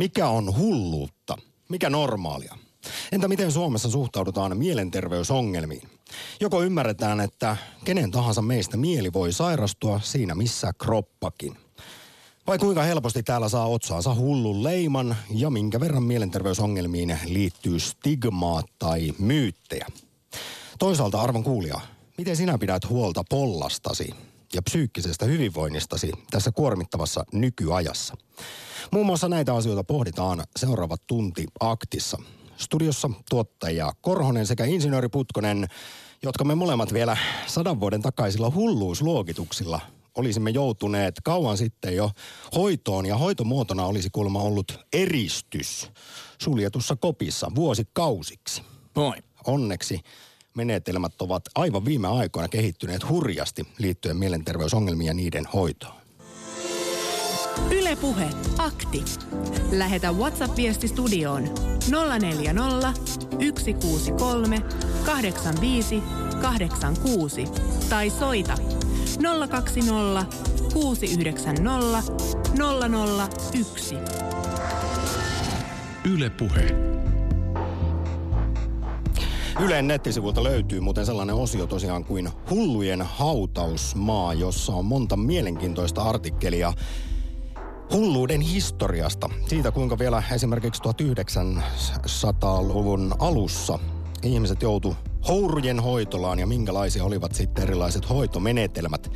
Mikä on hulluutta? Mikä normaalia? Entä miten Suomessa suhtaudutaan mielenterveysongelmiin? Joko ymmärretään, että kenen tahansa meistä mieli voi sairastua siinä missä kroppakin? Vai kuinka helposti täällä saa otsaansa hullun leiman ja minkä verran mielenterveysongelmiin liittyy stigmaa tai myyttejä? Toisaalta arvon kuulija, miten sinä pidät huolta pollastasi ja psyykkisestä hyvinvoinnistasi tässä kuormittavassa nykyajassa? Muun muassa näitä asioita pohditaan seuraavat tunti aktissa. Studiossa tuottaja Korhonen sekä insinööri Putkonen, jotka me molemmat vielä sadan vuoden takaisilla hulluusluokituksilla olisimme joutuneet kauan sitten jo hoitoon ja hoitomuotona olisi kuulemma ollut eristys suljetussa kopissa vuosikausiksi. Moi. Onneksi menetelmät ovat aivan viime aikoina kehittyneet hurjasti liittyen mielenterveysongelmiin ja niiden hoitoon. Ylepuhe akti. Lähetä WhatsApp-viesti studioon 040 163 85 86 tai soita 020 690 001. Ylepuhe. Ylen nettisivulta löytyy muuten sellainen osio tosiaan kuin Hullujen hautausmaa, jossa on monta mielenkiintoista artikkelia hulluuden historiasta. Siitä, kuinka vielä esimerkiksi 1900-luvun alussa ihmiset joutu hourujen hoitolaan ja minkälaisia olivat sitten erilaiset hoitomenetelmät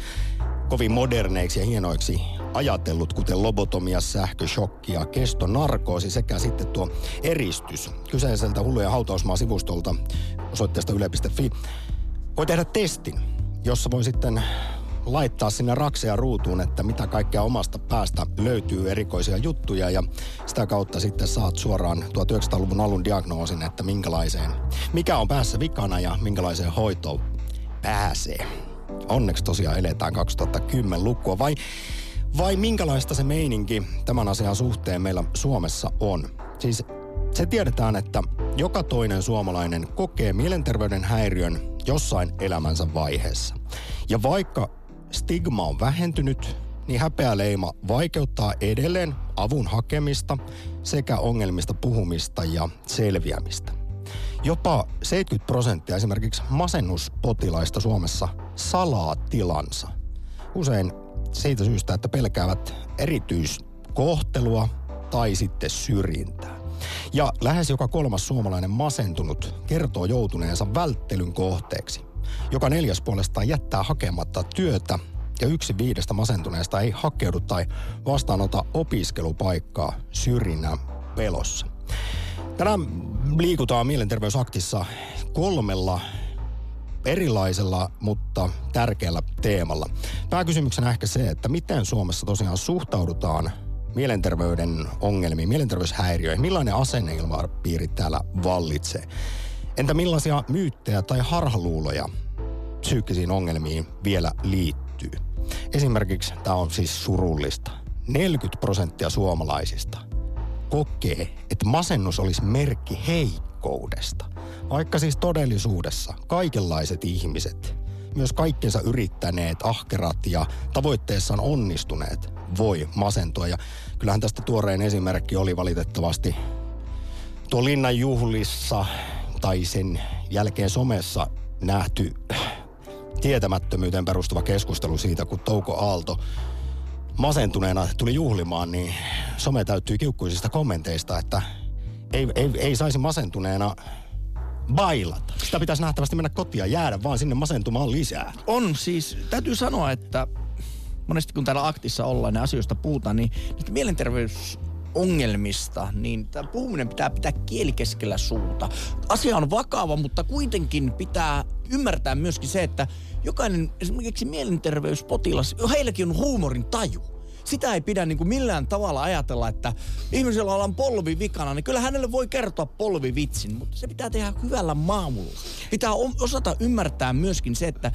kovin moderneiksi ja hienoiksi ajatellut, kuten lobotomia, sähköshokki ja kestonarkoosi sekä sitten tuo eristys kyseiseltä hullujen hautausmaa-sivustolta osoitteesta yle.fi. Voi tehdä testin, jossa voi sitten laittaa sinne rakseja ruutuun, että mitä kaikkea omasta päästä löytyy erikoisia juttuja ja sitä kautta sitten saat suoraan 1900-luvun alun diagnoosin, että minkälaiseen, mikä on päässä vikana ja minkälaiseen hoitoon pääsee. Onneksi tosiaan eletään 2010-lukua vai, vai minkälaista se meininki tämän asian suhteen meillä Suomessa on? Siis se tiedetään, että joka toinen suomalainen kokee mielenterveyden häiriön jossain elämänsä vaiheessa. Ja vaikka stigma on vähentynyt, niin häpeäleima vaikeuttaa edelleen avun hakemista sekä ongelmista puhumista ja selviämistä. Jopa 70 prosenttia esimerkiksi masennuspotilaista Suomessa salaa tilansa. Usein siitä syystä, että pelkäävät erityiskohtelua tai sitten syrjintää. Ja lähes joka kolmas suomalainen masentunut kertoo joutuneensa välttelyn kohteeksi. Joka neljäs puolestaan jättää hakematta työtä ja yksi viidestä masentuneesta ei hakeudu tai vastaanota opiskelupaikkaa syrjinnän pelossa. Tänään liikutaan mielenterveysaktissa kolmella erilaisella, mutta tärkeällä teemalla. Pääkysymyksenä ehkä se, että miten Suomessa tosiaan suhtaudutaan mielenterveyden ongelmiin, mielenterveyshäiriöihin, millainen asenneilmapiiri täällä vallitsee. Entä millaisia myyttejä tai harhaluuloja psyykkisiin ongelmiin vielä liittyy? Esimerkiksi tämä on siis surullista. 40 prosenttia suomalaisista kokee, että masennus olisi merkki heikkoudesta. Vaikka siis todellisuudessa kaikenlaiset ihmiset, myös kaikkensa yrittäneet, ahkerat ja tavoitteessaan onnistuneet, voi masentua. Ja kyllähän tästä tuoreen esimerkki oli valitettavasti tuo linnan juhlissa tai sen jälkeen somessa nähty tietämättömyyteen perustuva keskustelu siitä, kun Touko Aalto masentuneena tuli juhlimaan, niin some täyttyy kiukkuisista kommenteista, että ei, ei, ei saisi masentuneena bailata. Sitä pitäisi nähtävästi mennä kotia jäädä vaan sinne masentumaan lisää. On siis, täytyy sanoa, että monesti kun täällä aktissa ollaan ja asioista puhutaan, niin mielenterveys ongelmista, niin tämä puhuminen pitää pitää kieli keskellä suuta. Asia on vakava, mutta kuitenkin pitää ymmärtää myöskin se, että jokainen esimerkiksi mielenterveyspotilas, heilläkin on huumorin taju. Sitä ei pidä niin kuin millään tavalla ajatella, että ihmisellä ollaan polvi vikana, niin kyllä hänelle voi kertoa polvivitsin, mutta se pitää tehdä hyvällä maamulla. Pitää osata ymmärtää myöskin se, että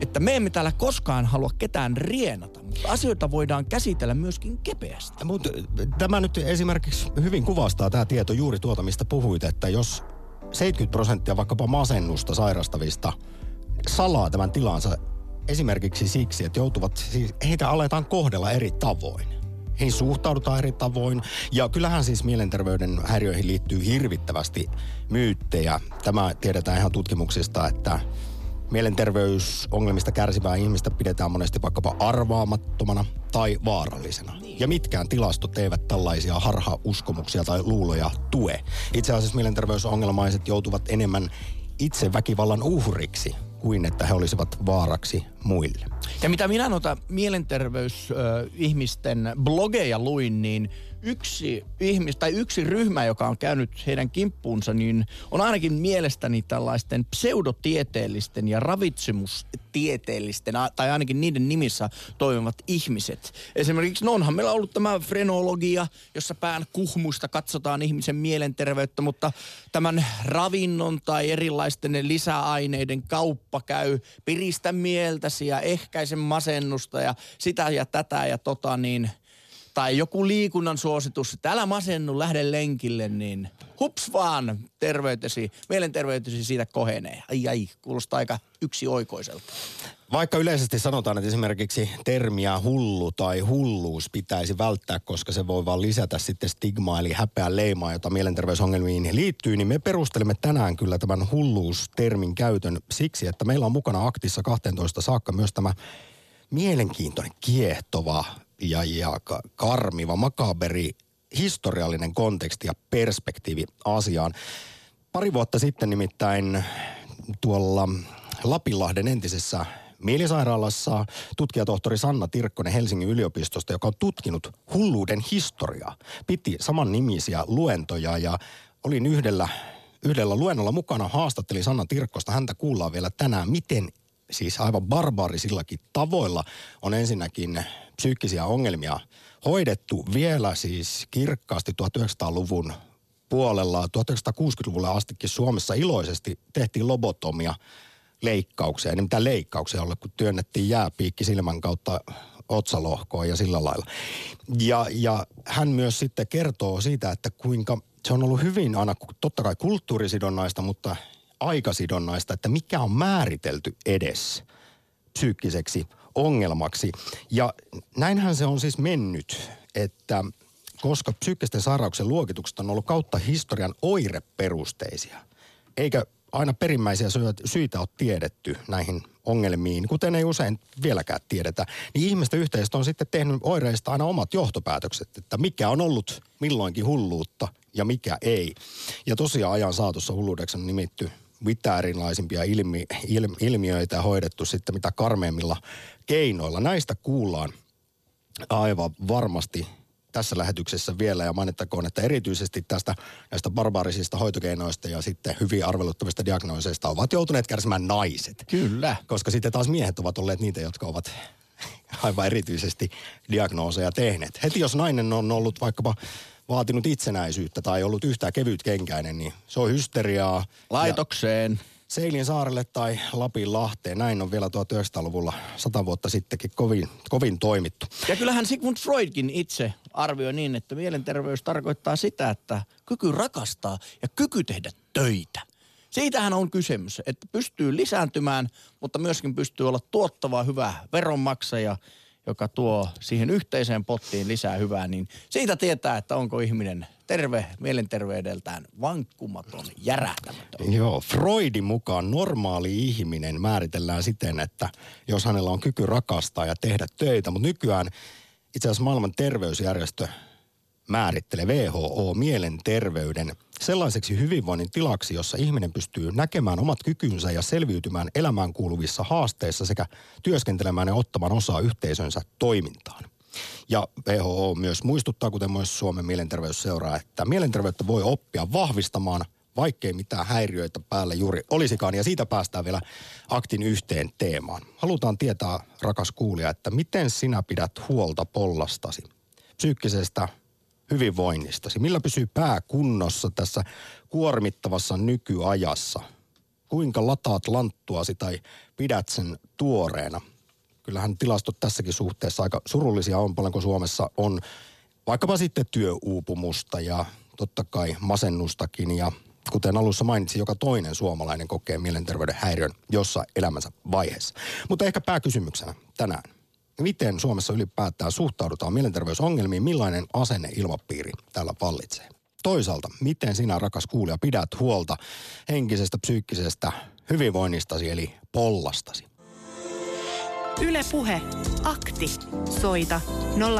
että me emme täällä koskaan halua ketään rienata, mutta asioita voidaan käsitellä myöskin kepeästi. Mutta tämä nyt esimerkiksi hyvin kuvastaa tämä tieto juuri tuota, mistä puhuit, että jos 70 prosenttia vaikkapa masennusta sairastavista salaa tämän tilansa esimerkiksi siksi, että joutuvat, siis heitä aletaan kohdella eri tavoin. heihin suhtaudutaan eri tavoin. Ja kyllähän siis mielenterveyden häiriöihin liittyy hirvittävästi myyttejä. Tämä tiedetään ihan tutkimuksista, että mielenterveysongelmista kärsivää ihmistä pidetään monesti vaikkapa arvaamattomana tai vaarallisena. Ja mitkään tilastot eivät tällaisia harhauskomuksia tai luuloja tue. Itse asiassa mielenterveysongelmaiset joutuvat enemmän itse väkivallan uhriksi kuin että he olisivat vaaraksi muille. Ja mitä minä noita mielenterveysihmisten blogeja luin, niin yksi ihmis, tai yksi ryhmä, joka on käynyt heidän kimppuunsa, niin on ainakin mielestäni tällaisten pseudotieteellisten ja ravitsemustieteellisten, tai ainakin niiden nimissä toimivat ihmiset. Esimerkiksi no onhan meillä ollut tämä frenologia, jossa pään kuhmuista katsotaan ihmisen mielenterveyttä, mutta tämän ravinnon tai erilaisten lisäaineiden kauppa käy piristä mieltäsi ja ehkäisen masennusta ja sitä ja tätä ja tota niin – tai joku liikunnan suositus, että älä masennu, lähde lenkille, niin hups vaan, terveytesi, mielenterveytesi siitä kohenee. Ai ai, kuulostaa aika yksioikoiselta. Vaikka yleisesti sanotaan, että esimerkiksi termiä hullu tai hulluus pitäisi välttää, koska se voi vaan lisätä sitten stigmaa eli häpeä leimaa, jota mielenterveysongelmiin liittyy, niin me perustelemme tänään kyllä tämän hulluus-termin käytön siksi, että meillä on mukana aktissa 12 saakka myös tämä mielenkiintoinen, kiehtova ja, ja karmiva, makaberi historiallinen konteksti ja perspektiivi asiaan. Pari vuotta sitten nimittäin tuolla Lapinlahden entisessä mielisairaalassa tutkijatohtori Sanna Tirkkonen Helsingin yliopistosta, joka on tutkinut hulluuden historiaa, piti saman nimisiä luentoja ja olin yhdellä, yhdellä luennolla mukana, haastattelin Sanna Tirkkosta. Häntä kuullaan vielä tänään, miten siis aivan barbaarisillakin tavoilla on ensinnäkin psyykkisiä ongelmia hoidettu vielä siis kirkkaasti 1900-luvun puolella. 1960-luvulle astikin Suomessa iloisesti tehtiin lobotomia leikkauksia. Ei mitään leikkauksia ole, kun työnnettiin jääpiikki silmän kautta otsalohkoon ja sillä lailla. Ja, ja hän myös sitten kertoo siitä, että kuinka se on ollut hyvin aina totta kai kulttuurisidonnaista, mutta aikasidonnaista, että mikä on määritelty edes psyykkiseksi ongelmaksi. Ja näinhän se on siis mennyt, että koska psyykkisten sairauksien luokitukset on ollut kautta historian oireperusteisia, eikä aina perimmäisiä syitä ole tiedetty näihin ongelmiin, kuten ei usein vieläkään tiedetä, niin ihmisten yhteisö on sitten tehnyt oireista aina omat johtopäätökset, että mikä on ollut milloinkin hulluutta ja mikä ei. Ja tosiaan ajan saatossa hulluudeksi on nimitty mitä erilaisimpia ilmi, il, ilmiöitä hoidettu sitten mitä karmeimmilla keinoilla. Näistä kuullaan aivan varmasti tässä lähetyksessä vielä ja mainittakoon, että erityisesti tästä näistä barbaarisista hoitokeinoista ja sitten hyvin arveluttavista diagnooseista ovat joutuneet kärsimään naiset. Kyllä. Koska sitten taas miehet ovat olleet niitä, jotka ovat aivan erityisesti diagnooseja tehneet. Heti jos nainen on ollut vaikkapa vaatinut itsenäisyyttä tai ollut yhtään kevytkenkäinen, niin se on hysteriaa. Laitokseen. Seilin saarelle tai Lapin Lahteen. Näin on vielä 1900-luvulla, sata vuotta sittenkin kovin, kovin toimittu. Ja kyllähän Sigmund Freudkin itse arvioi niin, että mielenterveys tarkoittaa sitä, että kyky rakastaa ja kyky tehdä töitä. Siitähän on kysymys, että pystyy lisääntymään, mutta myöskin pystyy olla tuottava, hyvä veronmaksaja – joka tuo siihen yhteiseen pottiin lisää hyvää, niin siitä tietää, että onko ihminen terve mielenterveydeltään vankkumaton, järähtämätön. Joo, Freudin mukaan normaali ihminen määritellään siten, että jos hänellä on kyky rakastaa ja tehdä töitä, mutta nykyään itse asiassa maailman terveysjärjestö määrittelee WHO mielenterveyden sellaiseksi hyvinvoinnin tilaksi, jossa ihminen pystyy näkemään omat kykynsä ja selviytymään elämään kuuluvissa haasteissa sekä työskentelemään ja ottamaan osaa yhteisönsä toimintaan. Ja WHO myös muistuttaa, kuten myös Suomen mielenterveysseuraa, että mielenterveyttä voi oppia vahvistamaan, vaikkei mitään häiriöitä päällä juuri olisikaan. Ja siitä päästään vielä aktin yhteen teemaan. Halutaan tietää, rakas kuulija, että miten sinä pidät huolta pollastasi, psyykkisestä hyvinvoinnistasi? Millä pysyy pää kunnossa tässä kuormittavassa nykyajassa? Kuinka lataat lanttuasi tai pidät sen tuoreena? Kyllähän tilastot tässäkin suhteessa aika surullisia on, paljonko Suomessa on vaikkapa sitten työuupumusta ja totta kai masennustakin ja kuten alussa mainitsin, joka toinen suomalainen kokee mielenterveyden häiriön jossa elämänsä vaiheessa. Mutta ehkä pääkysymyksenä tänään miten Suomessa ylipäätään suhtaudutaan mielenterveysongelmiin, millainen asenne ilmapiiri täällä vallitsee. Toisaalta, miten sinä, rakas kuulija, pidät huolta henkisestä, psyykkisestä hyvinvoinnistasi eli pollastasi? Yle Puhe. Akti. Soita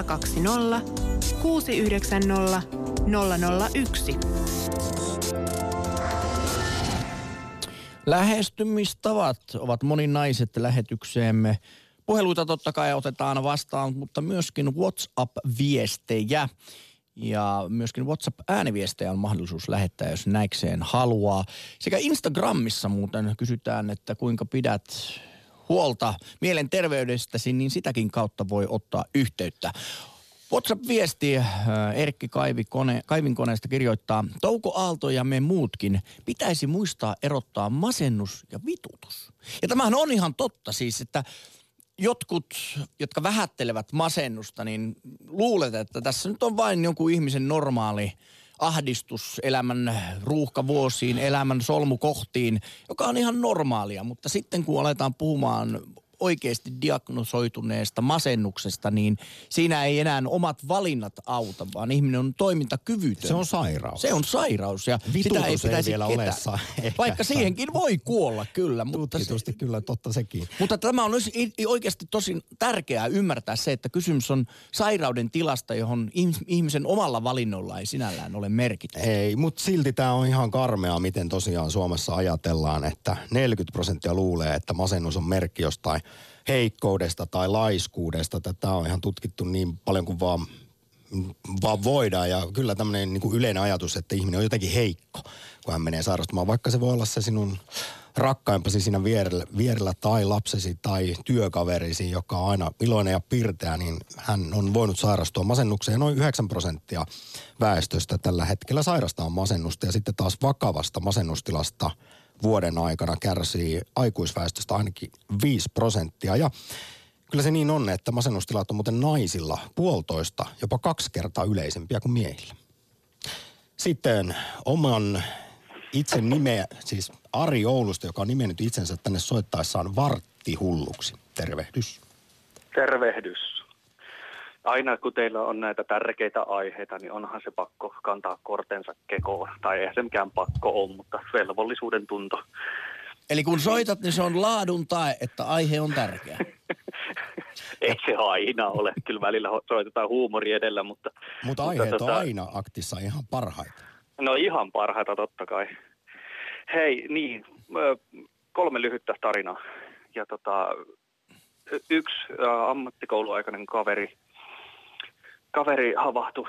020 690 001. Lähestymistavat ovat moninaiset lähetykseemme. Puheluita totta kai otetaan vastaan, mutta myöskin WhatsApp-viestejä. Ja myöskin WhatsApp-ääniviestejä on mahdollisuus lähettää, jos näikseen haluaa. Sekä Instagramissa muuten kysytään, että kuinka pidät huolta mielenterveydestäsi, niin sitäkin kautta voi ottaa yhteyttä. WhatsApp-viesti äh, Erkki Kaivikone, Kaivinkoneesta kirjoittaa, Touko Aalto ja me muutkin pitäisi muistaa erottaa masennus ja vitutus. Ja tämähän on ihan totta siis, että jotkut, jotka vähättelevät masennusta, niin luulet, että tässä nyt on vain jonkun ihmisen normaali ahdistus elämän ruuhkavuosiin, elämän solmukohtiin, joka on ihan normaalia. Mutta sitten kun aletaan puhumaan oikeasti diagnosoituneesta masennuksesta, niin siinä ei enää omat valinnat auta, vaan ihminen on toimintakyvytön. Se on sairaus. Se on sairaus ja Vitutus sitä ei pitäisi ei vielä ole ehkä Vaikka siihenkin voi kuolla kyllä. Mutta, se, kyllä totta sekin. mutta tämä on oikeasti tosi tärkeää ymmärtää se, että kysymys on sairauden tilasta, johon ihmis- ihmisen omalla valinnolla ei sinällään ole merkitystä. Ei, mutta silti tämä on ihan karmea, miten tosiaan Suomessa ajatellaan, että 40 prosenttia luulee, että masennus on merkki jostain heikkoudesta tai laiskuudesta. Tätä on ihan tutkittu niin paljon kuin vaan, vaan voidaan. Ja kyllä tämmöinen niin kuin yleinen ajatus, että ihminen on jotenkin heikko, kun hän menee sairastumaan. Vaikka se voi olla se sinun rakkaimpasi siinä vierellä, vierellä tai lapsesi tai työkaverisi, joka on aina iloinen ja pirteä, niin hän on voinut sairastua masennukseen. Noin 9 prosenttia väestöstä tällä hetkellä sairastaa masennusta ja sitten taas vakavasta masennustilasta vuoden aikana kärsii aikuisväestöstä ainakin 5 prosenttia. Ja kyllä se niin on, että masennustilat on muuten naisilla puolitoista, jopa kaksi kertaa yleisempiä kuin miehillä. Sitten oman itse nimeä, siis Ari Oulusta, joka on nimennyt itsensä tänne soittaessaan varttihulluksi. Tervehdys. Tervehdys. Aina kun teillä on näitä tärkeitä aiheita, niin onhan se pakko kantaa kortensa kekoon. Tai eihän se mikään pakko ole, mutta velvollisuuden tunto. Eli kun soitat, niin se on laadun tae, että aihe on tärkeä. Ei se aina ole. Kyllä välillä soitetaan huumori edellä, mutta... Mutta aiheet on aina aktissa ihan parhaita. No ihan parhaita totta kai. Hei, niin, kolme lyhyttä tarinaa. Ja tota, yksi ammattikouluaikainen kaveri, kaveri havahtui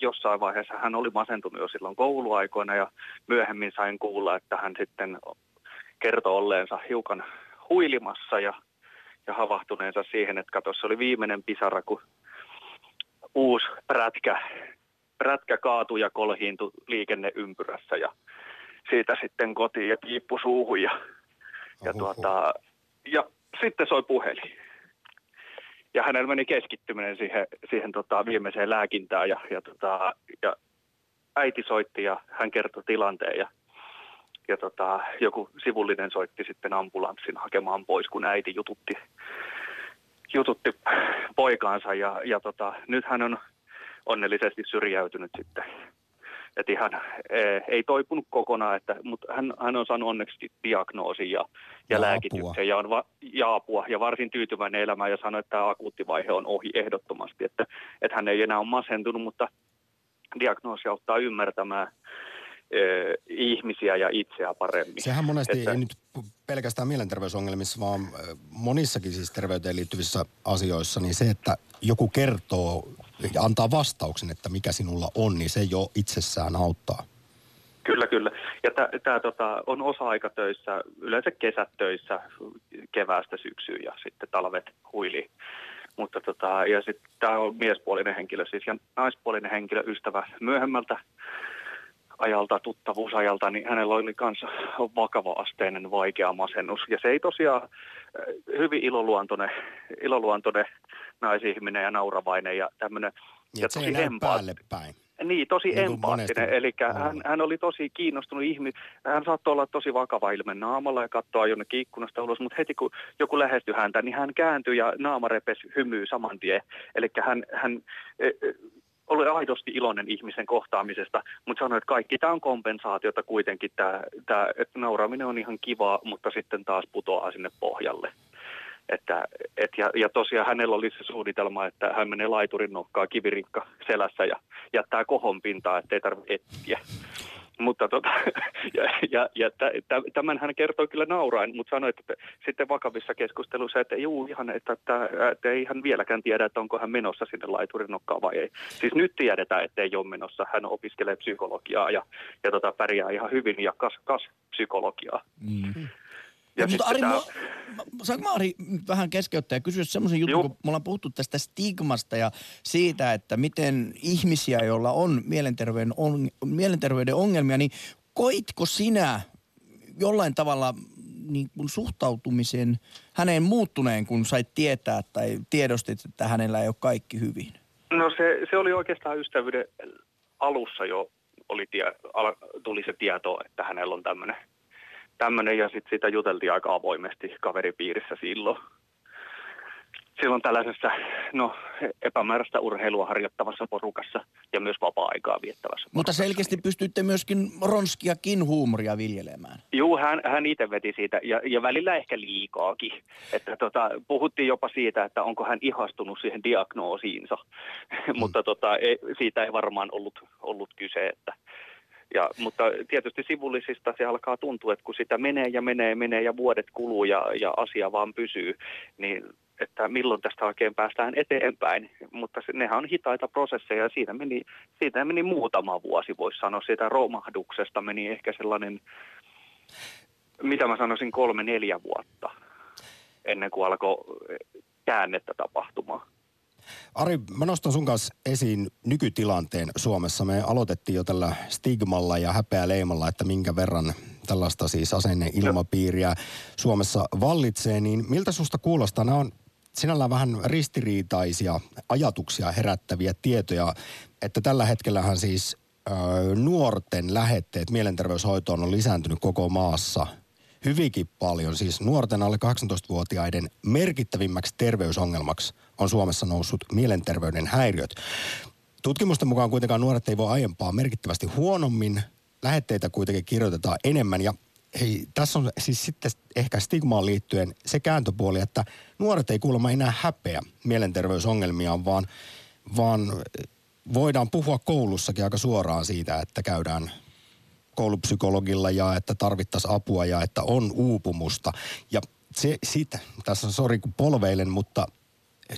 jossain vaiheessa. Hän oli masentunut jo silloin kouluaikoina ja myöhemmin sain kuulla, että hän sitten kertoi olleensa hiukan huilimassa ja, ja havahtuneensa siihen, että kato, se oli viimeinen pisara, kun uusi prätkä, prätkä kaatui ja kolhiintui liikenneympyrässä ja siitä sitten kotiin ja piippu suuhun ja, ja, Ohoho. tuota, ja sitten soi puhelin. Ja hänellä meni keskittyminen siihen, siihen tota viimeiseen lääkintään ja, ja, tota, ja äiti soitti ja hän kertoi tilanteen ja, ja tota, joku sivullinen soitti sitten ambulanssin hakemaan pois, kun äiti jututti, jututti poikaansa ja, ja tota, nyt hän on onnellisesti syrjäytynyt sitten. Että ihan e, ei toipunut kokonaan, että, mutta hän, hän on saanut onneksi diagnoosin ja, Ja ja, lääkityksen apua. ja, on va, ja apua ja varsin tyytyväinen elämään ja sanoi, että tämä akuutti vaihe on ohi ehdottomasti, että, että hän ei enää ole masentunut, mutta diagnoosi auttaa ymmärtämään e, ihmisiä ja itseä paremmin. Sehän monesti Että- ei nyt pelkästään mielenterveysongelmissa, vaan ö, monissakin siis terveyteen liittyvissä asioissa, niin se, että joku kertoo ja antaa vastauksen, että mikä sinulla on, niin se jo itsessään auttaa. Kyllä, kyllä. Ja tämä tota, on osa-aikatöissä, yleensä kesätöissä, keväästä syksyyn ja sitten talvet huili. Mutta tota, ja sitten tämä on miespuolinen henkilö siis ja naispuolinen henkilö, ystävä myöhemmältä ajalta, tuttavuusajalta, niin hänellä oli kanssa vakava-asteinen vaikea masennus. Ja se ei tosiaan äh, hyvin iloluontoinen, iloluontoinen naisihminen ja nauravainen ja tämmöinen. Niin, se ei näy päälle päin. Niin, tosi Niin empaattinen. Eli hän, hän oli tosi kiinnostunut ihminen. Hän saattoi olla tosi vakava ilme naamalla ja katsoa jonnekin ikkunasta ulos, mutta heti kun joku lähestyi häntä, niin hän kääntyi ja naama repesi hymyy saman tien. Eli hän, hän e, e, oli aidosti iloinen ihmisen kohtaamisesta, mutta sanoi, että kaikki tämä on kompensaatiota kuitenkin, tämä, tämä, että nauraaminen on ihan kivaa, mutta sitten taas putoaa sinne pohjalle. Että, et ja, ja tosiaan hänellä oli se suunnitelma, että hän menee laiturin nokkaa kivirinkka selässä ja jättää kohon pintaa, ettei tarvitse etsiä. Mutta tota, ja, ja, ja tä, tä, tämän hän kertoi kyllä naurain, mutta sanoi, että sitten vakavissa keskusteluissa, että juu ihan, että, että, että ei hän vieläkään tiedä, että onko hän menossa sinne laiturin nokkaan vai ei. Siis nyt tiedetään, että ei ole menossa. Hän opiskelee psykologiaa ja, ja tota, pärjää ihan hyvin ja kas, kas psykologiaa. Mm. Ja mutta Ari, tää- mä, mä- saanko mä Ari vähän keskeyttää ja kysyä semmoisen jutun, kun me ollaan puhuttu tästä stigmasta ja siitä, että miten ihmisiä, joilla on mielenterveyden, on, mielenterveyden ongelmia, niin koitko sinä jollain tavalla niin kuin suhtautumisen häneen muuttuneen, kun sait tietää tai tiedostit, että hänellä ei ole kaikki hyvin? No se, se oli oikeastaan ystävyyden alussa jo oli tie, al, tuli se tieto, että hänellä on tämmöinen tämmöinen ja sitten sitä juteltiin aika avoimesti kaveripiirissä silloin. Silloin tällaisessa no, epämääräistä urheilua harjoittavassa porukassa ja myös vapaa-aikaa viettävässä Mutta porukassa. selkeästi pystyitte myöskin ronskiakin huumoria viljelemään. Juu, hän, hän itse veti siitä ja, ja välillä ehkä liikaakin. Että tota, puhuttiin jopa siitä, että onko hän ihastunut siihen diagnoosiinsa, mutta tota, ei, siitä ei varmaan ollut, ollut kyse. Että, ja, mutta tietysti sivullisista se alkaa tuntua, että kun sitä menee ja menee, menee ja vuodet kuluu ja, ja asia vaan pysyy, niin että milloin tästä oikein päästään eteenpäin. Mutta nehän on hitaita prosesseja ja siitä meni, siitä meni muutama vuosi, voisi sanoa. Siitä romahduksesta meni ehkä sellainen mitä mä sanoisin, kolme neljä vuotta ennen kuin alkoi käännettä tapahtumaan. Ari, mä nostan sun kanssa esiin nykytilanteen Suomessa. Me aloitettiin jo tällä stigmalla ja häpeäleimalla, että minkä verran tällaista siis asenneilmapiiriä Suomessa vallitsee. Niin miltä susta kuulostaa? Nämä on sinällään vähän ristiriitaisia ajatuksia herättäviä tietoja, että tällä hetkellähän siis ö, nuorten lähetteet mielenterveyshoitoon on lisääntynyt koko maassa hyvinkin paljon. Siis nuorten alle 18-vuotiaiden merkittävimmäksi terveysongelmaksi on Suomessa noussut mielenterveyden häiriöt. Tutkimusten mukaan kuitenkaan nuoret ei voi aiempaa merkittävästi huonommin. Lähetteitä kuitenkin kirjoitetaan enemmän ja hei, tässä on siis sitten ehkä stigmaan liittyen se kääntöpuoli, että nuoret ei kuulemma enää häpeä mielenterveysongelmiaan, vaan, vaan voidaan puhua koulussakin aika suoraan siitä, että käydään koulupsykologilla ja että tarvittaisiin apua ja että on uupumusta. Ja se siitä, tässä on sori kun polveilen, mutta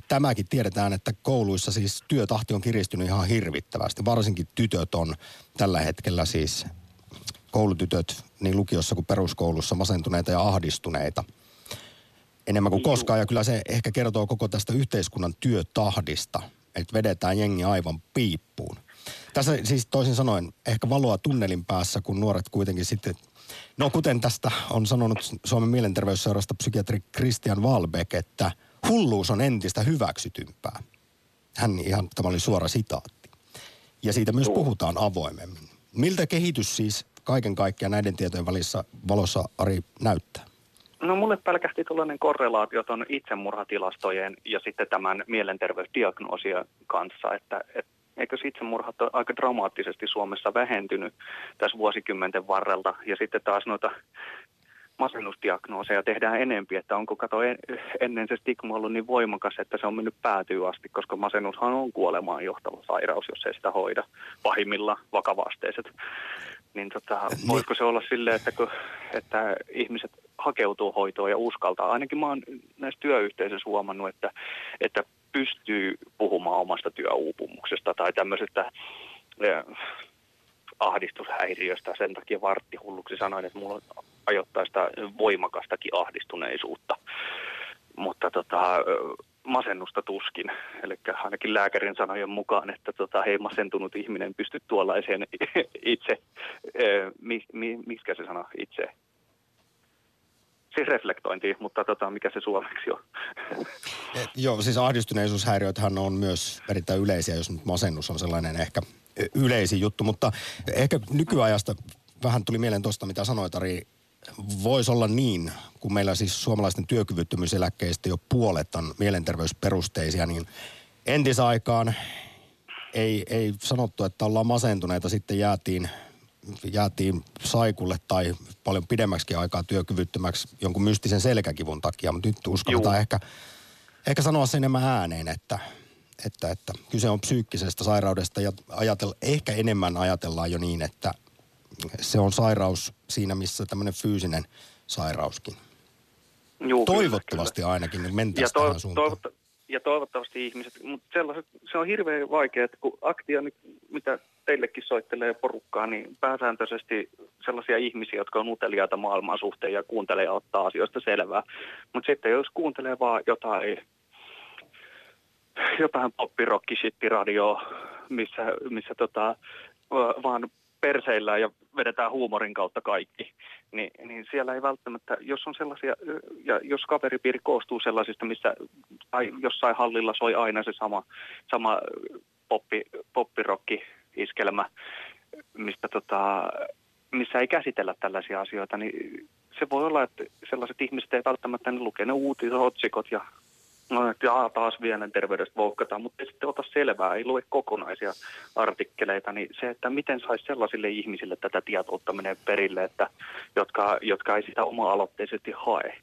tämäkin tiedetään, että kouluissa siis työtahti on kiristynyt ihan hirvittävästi. Varsinkin tytöt on tällä hetkellä siis koulutytöt niin lukiossa kuin peruskoulussa masentuneita ja ahdistuneita enemmän kuin koskaan. Ja kyllä se ehkä kertoo koko tästä yhteiskunnan työtahdista, että vedetään jengi aivan piippuun. Tässä siis toisin sanoen ehkä valoa tunnelin päässä, kun nuoret kuitenkin sitten, no kuten tästä on sanonut Suomen mielenterveysseurasta psykiatri Christian Walbeck, että hulluus on entistä hyväksytympää. Hän ihan, tämä oli suora sitaatti. Ja siitä myös puhutaan avoimemmin. Miltä kehitys siis kaiken kaikkiaan näiden tietojen välissä valossa Ari näyttää? No mulle pälkähti tällainen korrelaatio tuon itsemurhatilastojen ja sitten tämän mielenterveysdiagnoosien kanssa, että, että eikö itsemurhat ole aika dramaattisesti Suomessa vähentynyt tässä vuosikymmenten varrelta ja sitten taas noita masennusdiagnooseja tehdään enempi, että onko kato en, ennen se stigma ollut niin voimakas, että se on mennyt päätyy asti, koska masennushan on kuolemaan johtava sairaus, jos ei sitä hoida pahimmilla vakavasteiset. Niin tota, voisiko se olla silleen, että, kun, että ihmiset hakeutuu hoitoon ja uskaltaa. Ainakin mä oon näissä työyhteisöissä huomannut, että, että pystyy puhumaan omasta työuupumuksesta tai tämmöisestä eh, ahdistushäiriöstä. Sen takia varttihulluksi sanoin, että mulla on ajoittaista voimakastakin ahdistuneisuutta. Mutta tota, masennusta tuskin. Eli ainakin lääkärin sanojen mukaan, että tota, ei masentunut ihminen pysty tuollaiseen itse, eh, mi, mi, miskä se sana, itse siis reflektointiin, mutta tota, mikä se suomeksi on. Et, joo, siis ahdistuneisuushäiriöthän on myös erittäin yleisiä, jos nyt masennus on sellainen ehkä yleisin juttu, mutta ehkä nykyajasta vähän tuli mieleen tuosta, mitä sanoit Ari, voisi olla niin, kun meillä siis suomalaisten työkyvyttömyyseläkkeistä jo puolet on mielenterveysperusteisia, niin entisaikaan ei, ei sanottu, että ollaan masentuneita, sitten jäätiin, jäätiin saikulle tai paljon pidemmäksi aikaa työkyvyttömäksi jonkun mystisen selkäkivun takia, mutta nyt uskalletaan ehkä, ehkä sanoa sen enemmän ääneen, että, että, että kyse on psyykkisestä sairaudesta ja ajatella, ehkä enemmän ajatellaan jo niin, että se on sairaus siinä, missä tämmöinen fyysinen sairauskin. Juu, Toivottavasti kyllä, ainakin niin mentäisiin ja, to, tähän suuntaan. ja toivottavasti ihmiset, mutta sellaiset, se on hirveän vaikea, että kun aktia, mitä teillekin soittelee porukkaa, niin pääsääntöisesti sellaisia ihmisiä, jotka on uteliaita maailman suhteen ja kuuntelee ja ottaa asioista selvää. Mutta sitten jos kuuntelee vaan jotain, jotain poppirokki radioa, missä, missä tota, vaan perseillä ja vedetään huumorin kautta kaikki, niin, niin siellä ei välttämättä, jos on sellaisia, ja jos kaveripiiri koostuu sellaisista, missä tai jossain hallilla soi aina se sama, sama poppi, poppirokki-iskelmä, mistä tota, missä ei käsitellä tällaisia asioita, niin se voi olla, että sellaiset ihmiset ei välttämättä ne lukee uutisotsikot ja No, että jaa, taas terveydestä voukkataan, mutta ei sitten ota selvää, ei lue kokonaisia artikkeleita, niin se, että miten saisi sellaisille ihmisille tätä tietoutta menee perille, että, jotka, jotka ei sitä oma-aloitteisesti hae.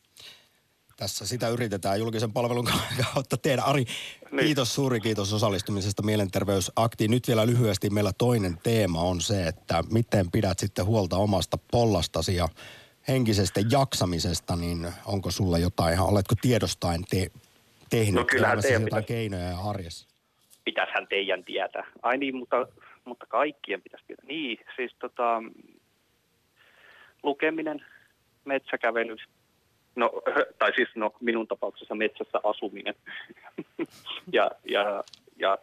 Tässä sitä yritetään julkisen palvelun kautta tehdä. Ari, niin. kiitos, suuri kiitos osallistumisesta Mielenterveysaktiin. Nyt vielä lyhyesti meillä toinen teema on se, että miten pidät sitten huolta omasta pollastasi ja henkisestä jaksamisesta, niin onko sulla jotain, oletko tiedostaen te, tehnyt no kyllähän teidän jotain pitäisi, keinoja ja arjessa? Pitäisihän teidän tietää. Ai niin, mutta, mutta kaikkien pitäisi tietää. Niin, siis tota, lukeminen, metsäkävely, no, tai siis no, minun tapauksessa metsässä asuminen ja, ja, ja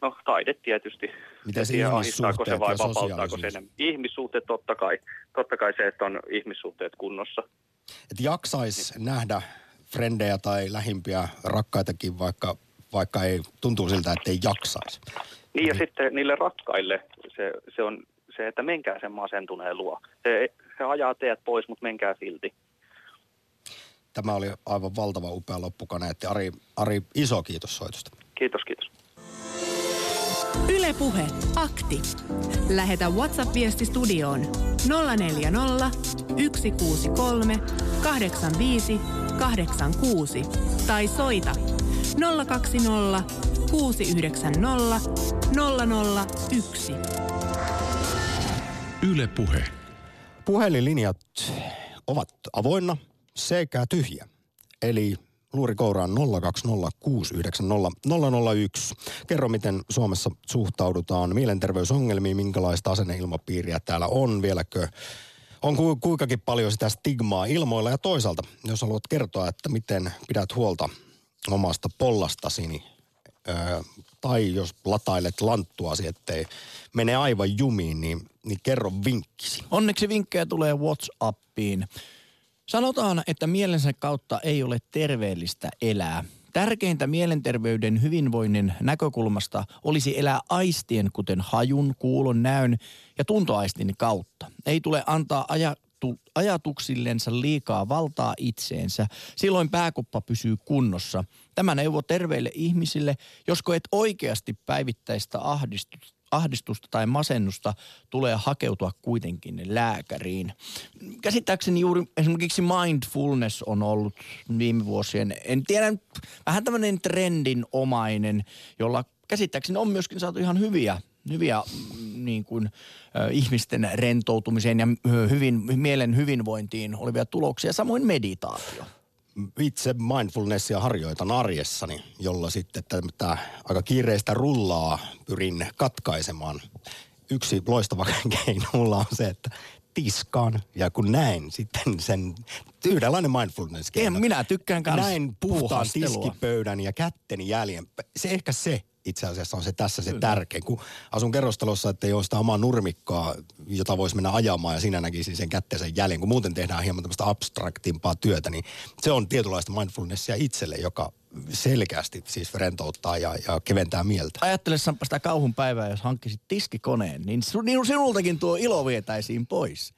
no taide tietysti. Miten se ihmissuhteet se vai ja vapauttaako se enemmän? Ihmissuhteet totta kai. Totta kai se, että on ihmissuhteet kunnossa. Et jaksais niin. nähdä frendejä tai lähimpiä rakkaitakin, vaikka, vaikka ei tuntuu siltä, että ei jaksaisi. Niin ja niin. sitten niille rakkaille se, se on se, että menkää sen masentuneen luo. Se, se ajaa teet pois, mutta menkää silti. Tämä oli aivan valtava upea loppukaneetti. Ari, Ari iso kiitos soitosta. Kiitos, kiitos. Ylepuhe akti. Lähetä WhatsApp-viesti studioon 040 163 85 86 tai soita 020 690 001. Yle Puhe. Puhelinlinjat ovat avoinna sekä tyhjä. Eli luuri kouraan 020690001. Kerro, miten Suomessa suhtaudutaan mielenterveysongelmiin, minkälaista asenneilmapiiriä täällä on, vieläkö on ku, kuinkakin paljon sitä stigmaa ilmoilla ja toisaalta, jos haluat kertoa, että miten pidät huolta omasta pollastasi, niin, tai jos latailet lanttuasi, ettei mene aivan jumiin, niin, niin kerro vinkkisi. Onneksi vinkkejä tulee WhatsAppiin. Sanotaan, että mielensä kautta ei ole terveellistä elää. Tärkeintä mielenterveyden hyvinvoinnin näkökulmasta olisi elää aistien, kuten hajun, kuulon, näön ja tuntoaistin kautta. Ei tule antaa ajatu, ajatuksillensa liikaa valtaa itseensä. Silloin pääkoppa pysyy kunnossa. Tämä neuvo terveille ihmisille, josko et oikeasti päivittäistä ahdistusta ahdistusta tai masennusta tulee hakeutua kuitenkin lääkäriin. Käsittääkseni juuri esimerkiksi mindfulness on ollut viime vuosien, en tiedä, vähän tämmöinen trendinomainen, jolla käsittääkseni on myöskin saatu ihan hyviä hyviä mm, niin kuin, ihmisten rentoutumiseen ja hyvin, mielen hyvinvointiin olevia tuloksia, samoin meditaatio itse mindfulnessia harjoitan arjessani, jolla sitten tämä aika kiireistä rullaa pyrin katkaisemaan. Yksi loistava keino mulla on se, että tiskaan ja kun näin sitten sen yhdenlainen mindfulness En, minä tykkään kanssa Näin puhtaan tiskipöydän ja kätteni jäljen. Se ehkä se itse asiassa on se tässä se tärkein. Kun asun kerrostalossa, että ei ole sitä omaa nurmikkoa, jota voisi mennä ajamaan ja siinä näkisi sen kätteisen jäljen. Kun muuten tehdään hieman tämmöistä abstraktimpaa työtä, niin se on tietynlaista mindfulnessia itselle, joka selkeästi siis rentouttaa ja, ja keventää mieltä. Ajattelessaanpa sitä kauhun päivää, jos hankkisit tiskikoneen, niin sinultakin tuo ilo vietäisiin pois.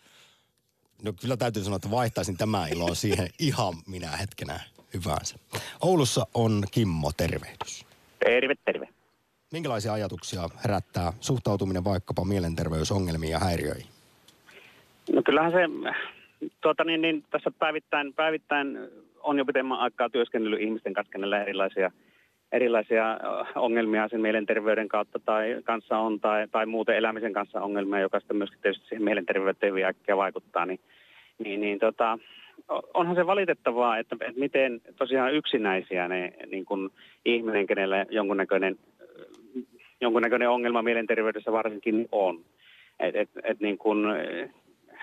No kyllä täytyy sanoa, että vaihtaisin tämä ilo siihen ihan minä hetkenä hyvänsä. Oulussa on Kimmo, tervehdys. Terve, terve. Minkälaisia ajatuksia herättää suhtautuminen vaikkapa mielenterveysongelmiin ja häiriöihin? No kyllähän se tuota niin, niin tässä päivittäin, päivittäin on jo pitemmän aikaa työskennellyt ihmisten kanssa, kenellä erilaisia, erilaisia ongelmia sen mielenterveyden kautta tai kanssa on, tai, tai muuten elämisen kanssa ongelmia, joka sitten myöskin tietysti siihen mielenterveyteen hyvin äkkiä vaikuttaa, niin, niin, niin tota, onhan se valitettavaa, että, että miten tosiaan yksinäisiä ne niin kuin ihminen, kenellä jonkunnäköinen, jonkunnäköinen ongelma mielenterveydessä varsinkin on. Et, et, et niin kuin,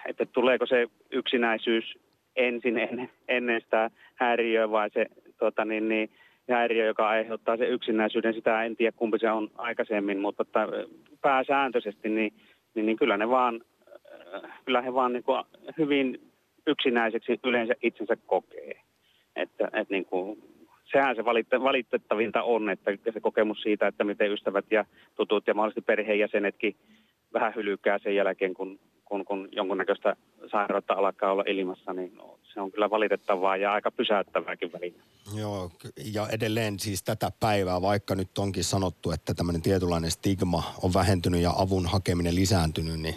että tuleeko se yksinäisyys ensin ennen, ennen sitä häiriöä vai se tota niin, niin, häiriö, joka aiheuttaa se yksinäisyyden. Sitä en tiedä kumpi se on aikaisemmin, mutta että pääsääntöisesti niin, niin, niin kyllä ne vaan, kyllä he vaan niin kuin hyvin yksinäiseksi yleensä itsensä kokee. Että, että niin kuin, sehän se valitettavinta on, että se kokemus siitä, että miten ystävät ja tutut ja mahdollisesti perheenjäsenetkin vähän hylkää sen jälkeen, kun, kun, kun jonkunnäköistä sairautta alkaa olla ilmassa, niin no, se on kyllä valitettavaa ja aika pysäyttävääkin välillä. Joo, ja edelleen siis tätä päivää, vaikka nyt onkin sanottu, että tämmöinen tietynlainen stigma on vähentynyt ja avun hakeminen lisääntynyt, niin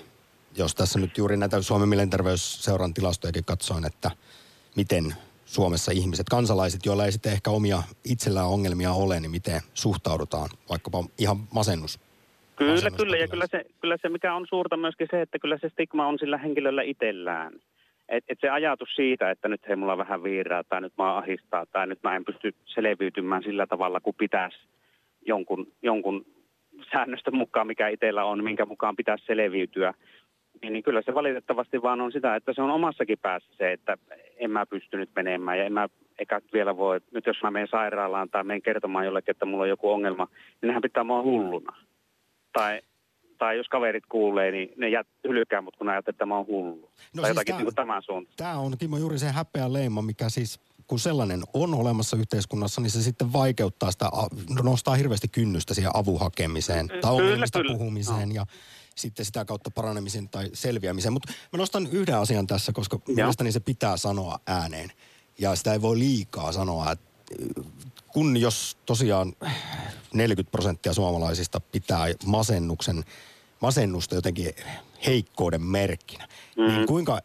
jos tässä nyt juuri näitä Suomen mielenterveysseuran tilastojakin katsoin, että miten Suomessa ihmiset, kansalaiset, joilla ei sitten ehkä omia itsellään ongelmia ole, niin miten suhtaudutaan vaikkapa ihan masennus Kyllä, kyllä. Ja kyllä se, kyllä se, mikä on suurta myöskin se, että kyllä se stigma on sillä henkilöllä itsellään. Et, et se ajatus siitä, että nyt hei mulla on vähän viiraa tai nyt mä ahistaa tai nyt mä en pysty selviytymään sillä tavalla, kuin pitäisi jonkun, jonkun säännöstä mukaan, mikä itsellä on, minkä mukaan pitäisi selviytyä. Niin, niin kyllä se valitettavasti vaan on sitä, että se on omassakin päässä se, että en mä pysty nyt menemään ja en mä eikä vielä voi, nyt jos mä menen sairaalaan tai menen kertomaan jollekin, että mulla on joku ongelma, niin nehän pitää mua hulluna tai, tai jos kaverit kuulee, niin ne jät, hylkää mut, kun ajattelee, että mä oon hullu. No tai siis jotakin tää, niin tämän suuntaan. Tämä on Kimmo juuri se häpeä leima, mikä siis kun sellainen on olemassa yhteiskunnassa, niin se sitten vaikeuttaa sitä, nostaa hirveästi kynnystä siihen avun hakemiseen mm, tai ongelmista kyllä. puhumiseen no. ja sitten sitä kautta paranemisen tai selviämiseen. Mutta mä nostan yhden asian tässä, koska Joo. mielestäni se pitää sanoa ääneen. Ja sitä ei voi liikaa sanoa, että kun jos tosiaan 40 prosenttia suomalaisista pitää masennuksen, masennusta jotenkin heikkouden merkkinä, niin mm-hmm. niin kuinka,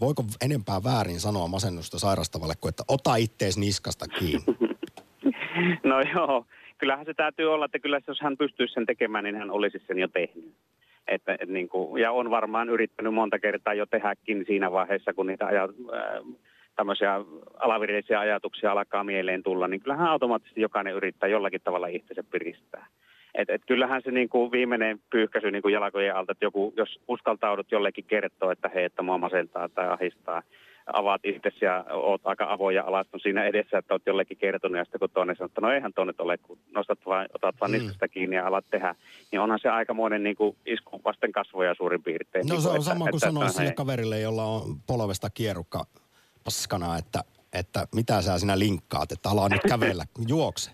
voiko enempää väärin sanoa masennusta sairastavalle kuin, että ota ittees niskasta kiinni? No joo, kyllähän se täytyy olla, että kyllä jos hän pystyisi sen tekemään, niin hän olisi sen jo tehnyt. Että, et niin kuin, ja on varmaan yrittänyt monta kertaa jo tehdäkin siinä vaiheessa, kun niitä ajat, tämmöisiä alavirillisiä ajatuksia alkaa mieleen tulla, niin kyllähän automaattisesti jokainen yrittää jollakin tavalla itsensä piristää. Et, et kyllähän se niin kuin viimeinen pyyhkäisy niin kuin jalkojen alta, että joku, jos uskaltaudut jollekin kertoa, että hei, että mua masentaa tai ahistaa, avaat itsesi ja oot aika avoin ja alastunut siinä edessä, että oot jollekin kertonut, ja sitten kun toinen sanoo, että no eihän tuonne ole, kun nostat vaan, otat vaan mm. niskasta kiinni ja alat tehdä, niin onhan se aikamoinen niin kuin isku vasten kasvoja suurin piirtein. No se on että, sama kuin sanoa sille kaverille, jolla on polvesta kierukka paskana, että, että mitä sä sinä linkkaat, että ala nyt kävellä, juokse.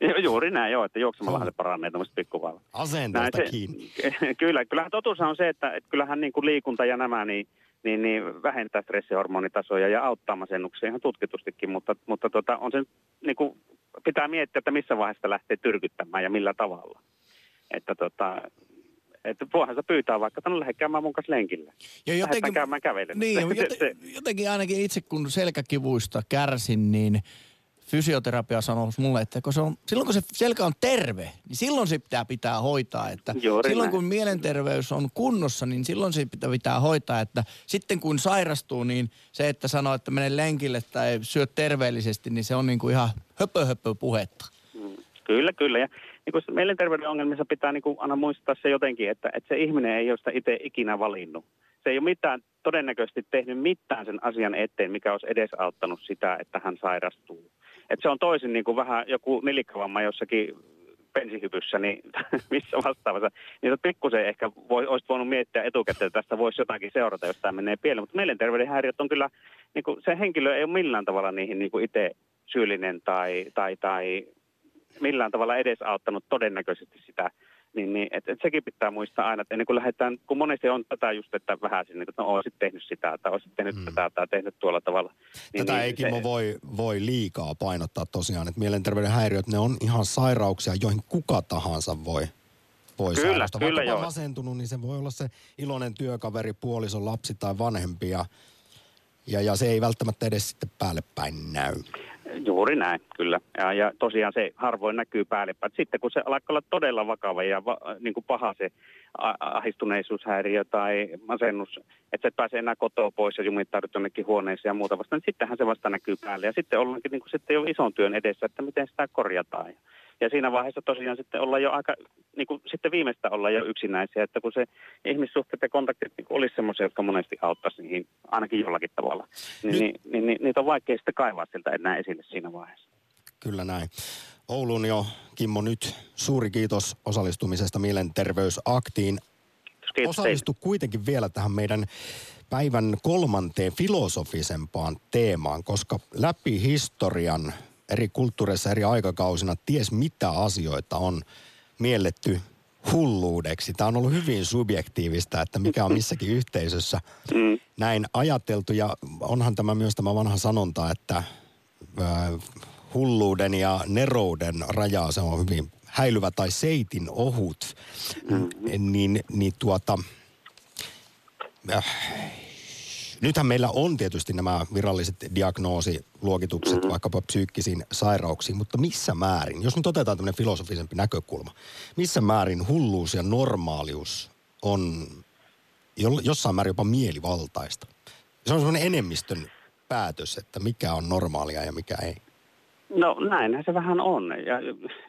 Juuri näin, joo, että juoksemallahan se paranee tuommoista pikkuvalla. Asenteesta kiinni. Kyllä, kyllähän totuus on se, että, että kyllähän niin kuin liikunta ja nämä niin, niin, niin vähentää stressihormonitasoja ja auttaa masennuksia ihan tutkitustikin, mutta, mutta tota, on se, niin kuin, pitää miettiä, että missä vaiheessa lähtee tyrkyttämään ja millä tavalla. Että tota, että voihan se pyytää vaikka, että no lähde käymään mun kanssa lenkillä. Ja jotenkin, käymään kävellen. Niin, joten, jotenkin ainakin itse kun selkäkivuista kärsin, niin fysioterapia sanoo mulle, että kun se on, silloin kun se selkä on terve, niin silloin se pitää pitää hoitaa. Että Juuri silloin näin. kun mielenterveys on kunnossa, niin silloin se pitää, pitää hoitaa. Että sitten kun sairastuu, niin se, että sanoo, että mene lenkille tai syö terveellisesti, niin se on niin kuin ihan höpö, höpö puhetta. Mm, kyllä, kyllä. Ja niin kuin mielenterveyden ongelmissa pitää niin kuin aina muistaa se jotenkin, että, että se ihminen ei ole sitä itse ikinä valinnut. Se ei ole mitään todennäköisesti tehnyt mitään sen asian eteen, mikä olisi edesauttanut sitä, että hän sairastuu. Et se on toisin niin kuin vähän joku nilikkavamma jossakin pensihypyssä, niin missä vastaavassa, niin se pikkusen ehkä voi, olisi voinut miettiä etukäteen, että tästä voisi jotakin seurata, jos tämä menee pieleen. Mutta mielenterveyden häiriöt on kyllä, niin kuin, se henkilö ei ole millään tavalla niihin niin kuin itse syyllinen tai, tai, tai millään tavalla edesauttanut todennäköisesti sitä niin, niin et, et sekin pitää muistaa aina, että ennen kuin lähdetään, kun monesti on tätä just, että vähän sinne, että no olisit tehnyt sitä, tai olisit tehnyt mm. tätä, tai tehnyt tuolla tavalla. Niin, tätä niin, ei Kimmo se... voi, voi liikaa painottaa tosiaan, että mielenterveyden häiriöt, ne on ihan sairauksia, joihin kuka tahansa voi voi kyllä, sairastaa. Kyllä, Vaikka joo. masentunut, niin se voi olla se iloinen työkaveri, puoliso, lapsi tai vanhempi, ja, ja, ja se ei välttämättä edes sitten päälle päin näy. Juuri näin, kyllä. Ja, ja tosiaan se harvoin näkyy päälle. Sitten kun se alkaa olla todella vakava ja va, niin kuin paha se ahistuneisuushäiriö tai masennus, että et pääse enää kotoa pois ja jumittaudut jonnekin huoneeseen ja muuta vastaan, niin sittenhän se vasta näkyy päälle. Ja sitten ollaankin niin kuin sitten jo ison työn edessä, että miten sitä korjataan. Ja siinä vaiheessa tosiaan sitten olla jo aika, niin kuin sitten viimeistä olla jo yksinäisiä, että kun se ihmissuhteet ja kontaktit niin olisi semmoisia, jotka monesti auttaisi niihin ainakin jollakin tavalla, niin, niin, niin, niin niitä on vaikea sitten kaivaa siltä enää esille siinä vaiheessa. Kyllä näin. Oulun jo, Kimmo, nyt suuri kiitos osallistumisesta Mielenterveysaktiin. Kiitos Osallistu teille. kuitenkin vielä tähän meidän päivän kolmanteen filosofisempaan teemaan, koska läpi historian eri kulttuureissa, eri aikakausina ties mitä asioita on mielletty hulluudeksi. Tämä on ollut hyvin subjektiivista, että mikä on missäkin yhteisössä mm. näin ajateltu. Ja onhan tämä myös tämä vanha sanonta, että äh, hulluuden ja nerouden raja, se on hyvin häilyvä tai seitin ohut. Mm. Niin, niin tuota, äh, Nythän meillä on tietysti nämä viralliset diagnoosiluokitukset mm-hmm. vaikkapa psyykkisiin sairauksiin, mutta missä määrin, jos nyt otetaan tämmöinen filosofisempi näkökulma, missä määrin hulluus ja normaalius on jossain määrin jopa mielivaltaista? Se on semmoinen enemmistön päätös, että mikä on normaalia ja mikä ei. No näinhän se vähän on. Ja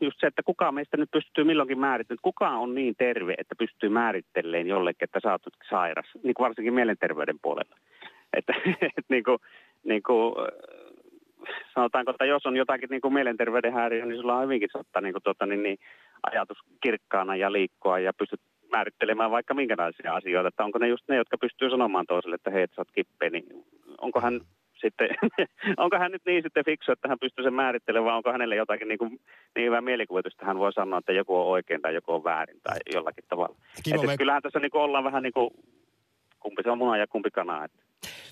just se, että kuka meistä nyt pystyy milloinkin määrittämään, kuka on niin terve, että pystyy määrittelemään jollekin, että sä oot sairas, niin kuin varsinkin mielenterveyden puolella. Että et niin kuin, niin kuin, sanotaanko, että jos on jotakin niin kuin mielenterveyden häiriö, niin sulla on hyvinkin saattaa niin kuin, tuota, niin, niin, ajatus kirkkaana ja liikkua ja pystyt määrittelemään vaikka minkälaisia asioita. Että onko ne just ne, jotka pystyy sanomaan toiselle, että hei, että sä oot kippeä, niin onko hän sitten, onko hän nyt niin sitten fiksu, että hän pystyy sen määrittelemään, vai onko hänelle jotakin niin, kuin, niin hyvä mielikuvitus, että hän voi sanoa, että joku on oikein tai joku on väärin tai jollakin tavalla. Että me... Kyllähän tässä niin kuin ollaan vähän niin kuin, kumpi se on muna ja kumpi kana. Että.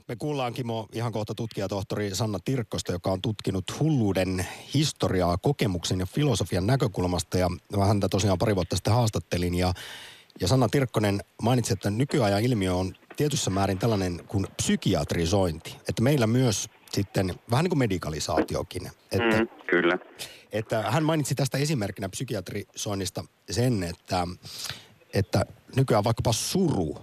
Me kuullaan Kimo ihan kohta tutkijatohtori Sanna Tirkkosta, joka on tutkinut hulluuden historiaa kokemuksen ja filosofian näkökulmasta. Ja mä häntä tosiaan pari vuotta sitten haastattelin. Ja, ja Sanna Tirkkonen mainitsi, että nykyajan ilmiö on tietyssä määrin tällainen kuin psykiatrisointi. Että meillä myös sitten vähän niin kuin medikalisaatiokin. Että, mm, kyllä. Että hän mainitsi tästä esimerkkinä psykiatrisoinnista sen, että, että nykyään vaikkapa suru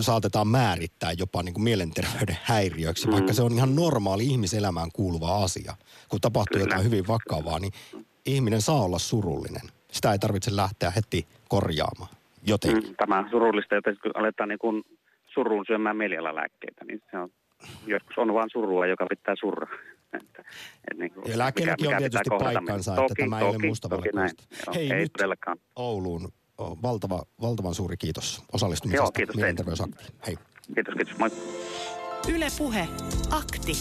saatetaan määrittää jopa niin kuin mielenterveyden häiriöksi, mm. vaikka se on ihan normaali ihmiselämään kuuluva asia. Kun tapahtuu Kyllä. jotain hyvin vakavaa, niin ihminen saa olla surullinen. Sitä ei tarvitse lähteä heti korjaamaan jotenkin. Mm, tämä surullista, joten kun aletaan niin kuin suruun syömään mielialalääkkeitä, niin se on, joskus on vain surua, joka pitää surra. Että, et niin kuin, ja lääkkeelläkin on tietysti paikkansa, että toki, tämä toki, ei ole mustavalkoista. Hei, ei nyt todellakaan. Ouluun valtava, valtavan suuri kiitos osallistumisesta. Joo, kiitos Mielenterveysaktiin. Hei. Kiitos, kiitos. Moi. Yle Puhe. Akti.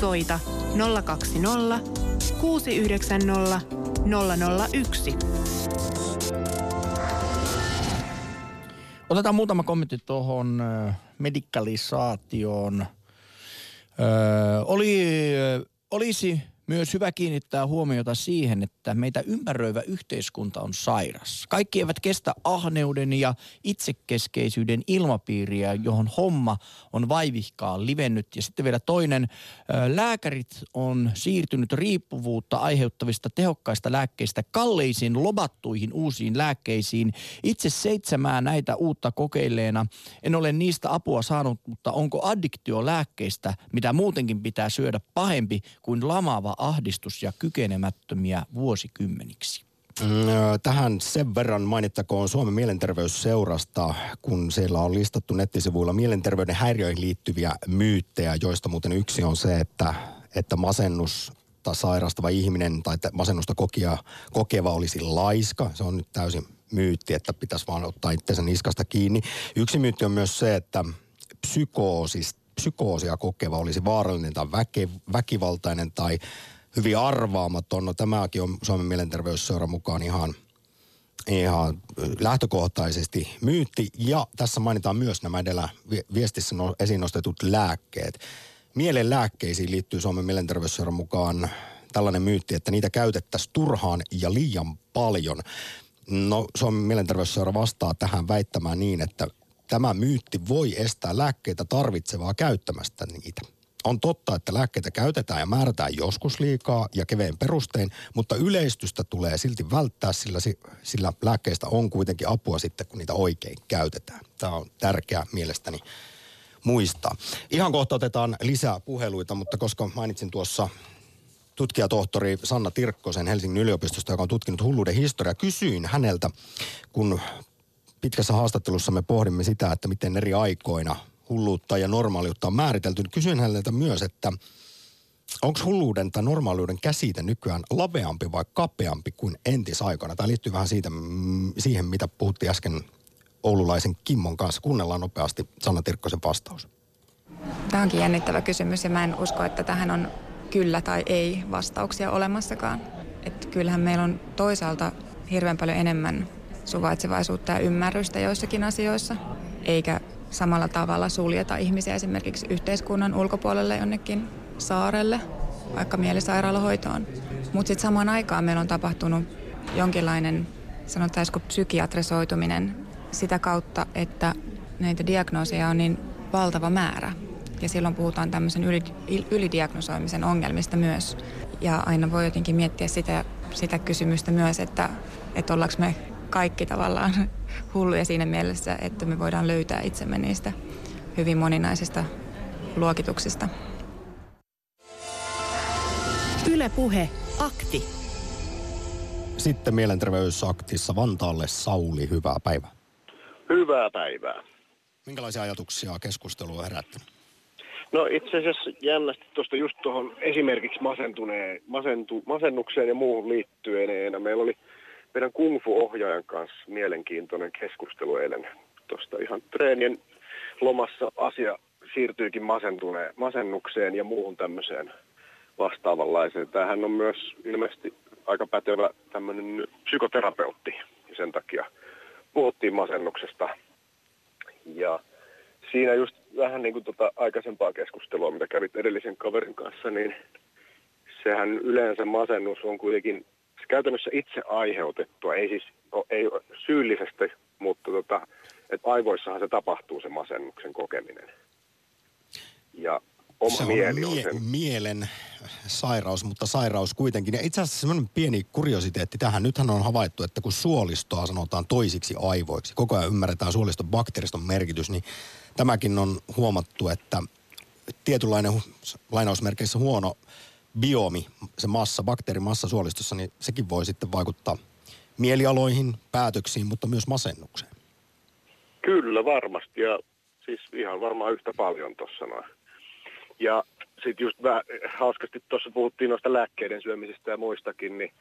Soita 020 690 001. Otetaan muutama kommentti tuohon medikalisaatioon. Öö, oli, olisi myös hyvä kiinnittää huomiota siihen, että meitä ympäröivä yhteiskunta on sairas. Kaikki eivät kestä ahneuden ja itsekeskeisyyden ilmapiiriä, johon homma on vaivihkaa livennyt. Ja sitten vielä toinen, lääkärit on siirtynyt riippuvuutta aiheuttavista tehokkaista lääkkeistä kalleisiin lobattuihin uusiin lääkkeisiin. Itse seitsemää näitä uutta kokeilleena en ole niistä apua saanut, mutta onko addiktio lääkkeistä, mitä muutenkin pitää syödä pahempi kuin lamaava ahdistus ja kykenemättömiä vuosikymmeniksi. Mm, tähän sen verran mainittakoon Suomen mielenterveysseurasta, kun siellä on listattu nettisivuilla mielenterveyden häiriöihin liittyviä myyttejä, joista muuten yksi on se, että, että masennus tai sairastava ihminen tai masennusta kokija, kokeva olisi laiska. Se on nyt täysin myytti, että pitäisi vaan ottaa itsensä niskasta kiinni. Yksi myytti on myös se, että psykoosis psykoosia kokeva olisi vaarallinen tai väke, väkivaltainen tai hyvin arvaamaton. No tämäkin on Suomen mielenterveysseuran mukaan ihan, ihan lähtökohtaisesti myytti. Ja tässä mainitaan myös nämä edellä viestissä no, esiin nostetut lääkkeet. Mielen lääkkeisiin liittyy Suomen mielenterveysseuran mukaan tällainen myytti, että niitä käytettäisiin turhaan ja liian paljon. No Suomen mielenterveysseura vastaa tähän väittämään niin, että tämä myytti voi estää lääkkeitä tarvitsevaa käyttämästä niitä. On totta, että lääkkeitä käytetään ja määrätään joskus liikaa ja keveen perustein, mutta yleistystä tulee silti välttää, sillä, sillä lääkkeistä on kuitenkin apua sitten, kun niitä oikein käytetään. Tämä on tärkeää mielestäni muistaa. Ihan kohta otetaan lisää puheluita, mutta koska mainitsin tuossa tutkijatohtori Sanna Tirkkosen Helsingin yliopistosta, joka on tutkinut hulluuden historiaa, kysyin häneltä, kun pitkässä haastattelussa me pohdimme sitä, että miten eri aikoina hulluutta ja normaaliutta on määritelty. Kysyin häneltä myös, että onko hulluuden tai normaaliuden käsite nykyään laveampi vai kapeampi kuin entisaikana? Tämä liittyy vähän siitä, mm, siihen, mitä puhuttiin äsken oululaisen Kimmon kanssa. Kuunnellaan nopeasti Sanna Tirkkosen vastaus. Tämä onkin jännittävä kysymys ja mä en usko, että tähän on kyllä tai ei vastauksia olemassakaan. Että kyllähän meillä on toisaalta hirveän paljon enemmän suvaitsevaisuutta ja ymmärrystä joissakin asioissa, eikä samalla tavalla suljeta ihmisiä esimerkiksi yhteiskunnan ulkopuolelle jonnekin saarelle, vaikka mielisairaalahoitoon. Mutta sitten samaan aikaan meillä on tapahtunut jonkinlainen, sanotaanko psykiatrisoituminen sitä kautta, että näitä diagnooseja on niin valtava määrä. Ja silloin puhutaan tämmöisen yli, ylidiagnosoimisen ongelmista myös. Ja aina voi jotenkin miettiä sitä, sitä kysymystä myös, että, että ollaanko me kaikki tavallaan hulluja siinä mielessä, että me voidaan löytää itsemme niistä hyvin moninaisista luokituksista. Yle Puhe, akti. Sitten mielenterveysaktissa Vantaalle Sauli, hyvää päivää. Hyvää päivää. Minkälaisia ajatuksia keskustelua on herättänyt? No itse asiassa jännästi tuosta just tuohon esimerkiksi masentuneen, masentu, masennukseen ja muuhun liittyen. Meillä oli meidän kung fu-ohjaajan kanssa mielenkiintoinen keskustelu eilen tuosta ihan treenien lomassa asia siirtyykin masentuneen, masennukseen ja muuhun tämmöiseen vastaavanlaiseen. Tämähän on myös ilmeisesti aika pätevä tämmöinen psykoterapeutti ja sen takia puhuttiin masennuksesta. Ja siinä just vähän niin kuin tota aikaisempaa keskustelua, mitä kävit edellisen kaverin kanssa, niin sehän yleensä masennus on kuitenkin käytännössä itse aiheutettua, ei siis ei syyllisesti, mutta tota, että aivoissahan se tapahtuu se masennuksen kokeminen. Ja oma se mieli on, on mie- sen. mielen sairaus, mutta sairaus kuitenkin. Ja itse asiassa semmoinen pieni kuriositeetti tähän. Nythän on havaittu, että kun suolistoa sanotaan toisiksi aivoiksi, koko ajan ymmärretään suoliston bakteeriston merkitys, niin tämäkin on huomattu, että tietynlainen lainausmerkeissä huono biomi, se massa, bakteerimassa suolistossa, niin sekin voi sitten vaikuttaa mielialoihin, päätöksiin, mutta myös masennukseen. Kyllä varmasti ja siis ihan varmaan yhtä paljon tuossa noin. Ja sitten just vähän hauskasti tuossa puhuttiin noista lääkkeiden syömisestä ja muistakin, niin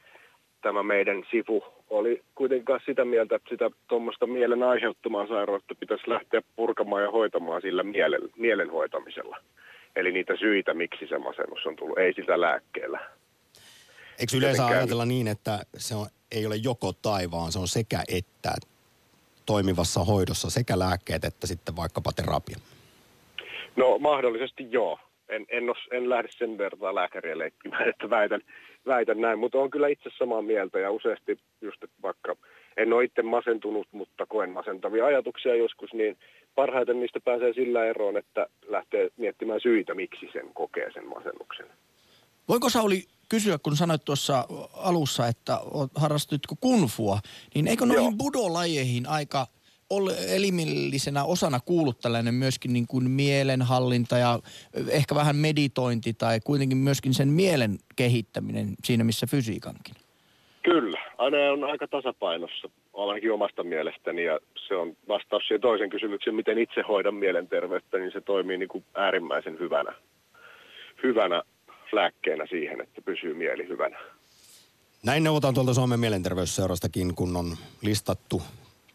tämä meidän sifu oli kuitenkaan sitä mieltä, että sitä tuommoista mielen aiheuttamaa sairautta pitäisi lähteä purkamaan ja hoitamaan sillä mielen, mielen hoitamisella. Eli niitä syitä, miksi se masennus on tullut, ei sitä lääkkeellä. Eikö yleensä Jotenkään- ajatella niin, että se on, ei ole joko tai, vaan se on sekä että toimivassa hoidossa sekä lääkkeet että sitten vaikkapa terapia? No mahdollisesti joo. En, en, os, en lähde sen vertaa lääkäriä leikkimään, että väitän, väitän näin, mutta on kyllä itse samaa mieltä ja useasti just, vaikka en ole itse masentunut, mutta koen masentavia ajatuksia joskus, niin parhaiten niistä pääsee sillä eroon, että lähtee miettimään syitä, miksi sen kokee sen masennuksen. Voinko Sauli kysyä, kun sanoit tuossa alussa, että harrastitko kunfua, niin eikö noihin Joo. budolajeihin aika ole elimillisenä osana kuullut tällainen myöskin niin kuin mielenhallinta ja ehkä vähän meditointi tai kuitenkin myöskin sen mielen kehittäminen siinä missä fysiikankin? Kyllä, aina on aika tasapainossa, ainakin omasta mielestäni, ja se on vastaus siihen toisen kysymykseen, miten itse hoidan mielenterveyttä, niin se toimii niin kuin äärimmäisen hyvänä, hyvänä lääkkeenä siihen, että pysyy mieli hyvänä. Näin neuvotaan tuolta Suomen mielenterveysseurastakin, kun on listattu,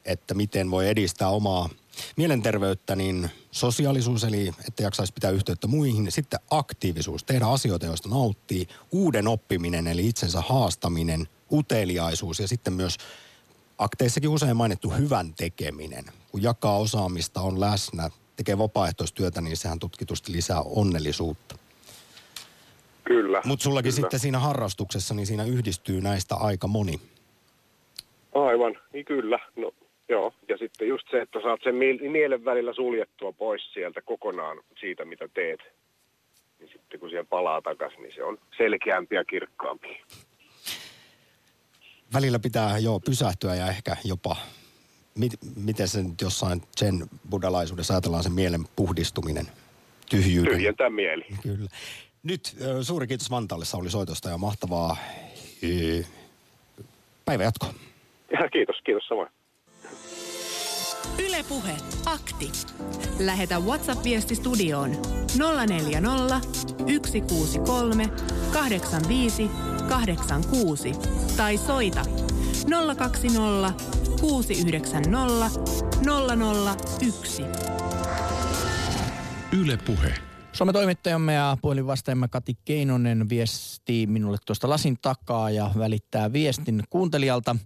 että miten voi edistää omaa mielenterveyttä, niin sosiaalisuus, eli että jaksaisi pitää yhteyttä muihin. Sitten aktiivisuus, tehdä asioita, joista nauttii. Uuden oppiminen, eli itsensä haastaminen, uteliaisuus ja sitten myös akteissakin usein mainittu hyvän tekeminen. Kun jakaa osaamista, on läsnä, tekee vapaaehtoistyötä, niin sehän tutkitusti lisää onnellisuutta. Kyllä. Mutta sullakin kyllä. sitten siinä harrastuksessa, niin siinä yhdistyy näistä aika moni. Aivan, niin kyllä. No, joo. Ja sitten just se, että saat sen miel- mielen välillä suljettua pois sieltä kokonaan siitä, mitä teet. Niin sitten kun siellä palaa takaisin, niin se on selkeämpi ja kirkkaampi. Välillä pitää jo pysähtyä ja ehkä jopa, mit, miten se nyt jossain sen buddhalaisuudessa ajatellaan se mielen puhdistuminen, tyhjyyden. Tyhjentää mieli. Kyllä. Nyt suuri kiitos Vantaalle Sauli soitosta ja mahtavaa päivänjatkoa. Ja kiitos, kiitos samoin. Ylepuhe akti. Lähetä WhatsApp-viesti studioon 040 163 85 86 tai soita 020 690 001. Yle Puhe. Suomen toimittajamme ja puhelinvastaajamme Kati Keinonen viestii minulle tuosta lasin takaa ja välittää viestin kuuntelijalta.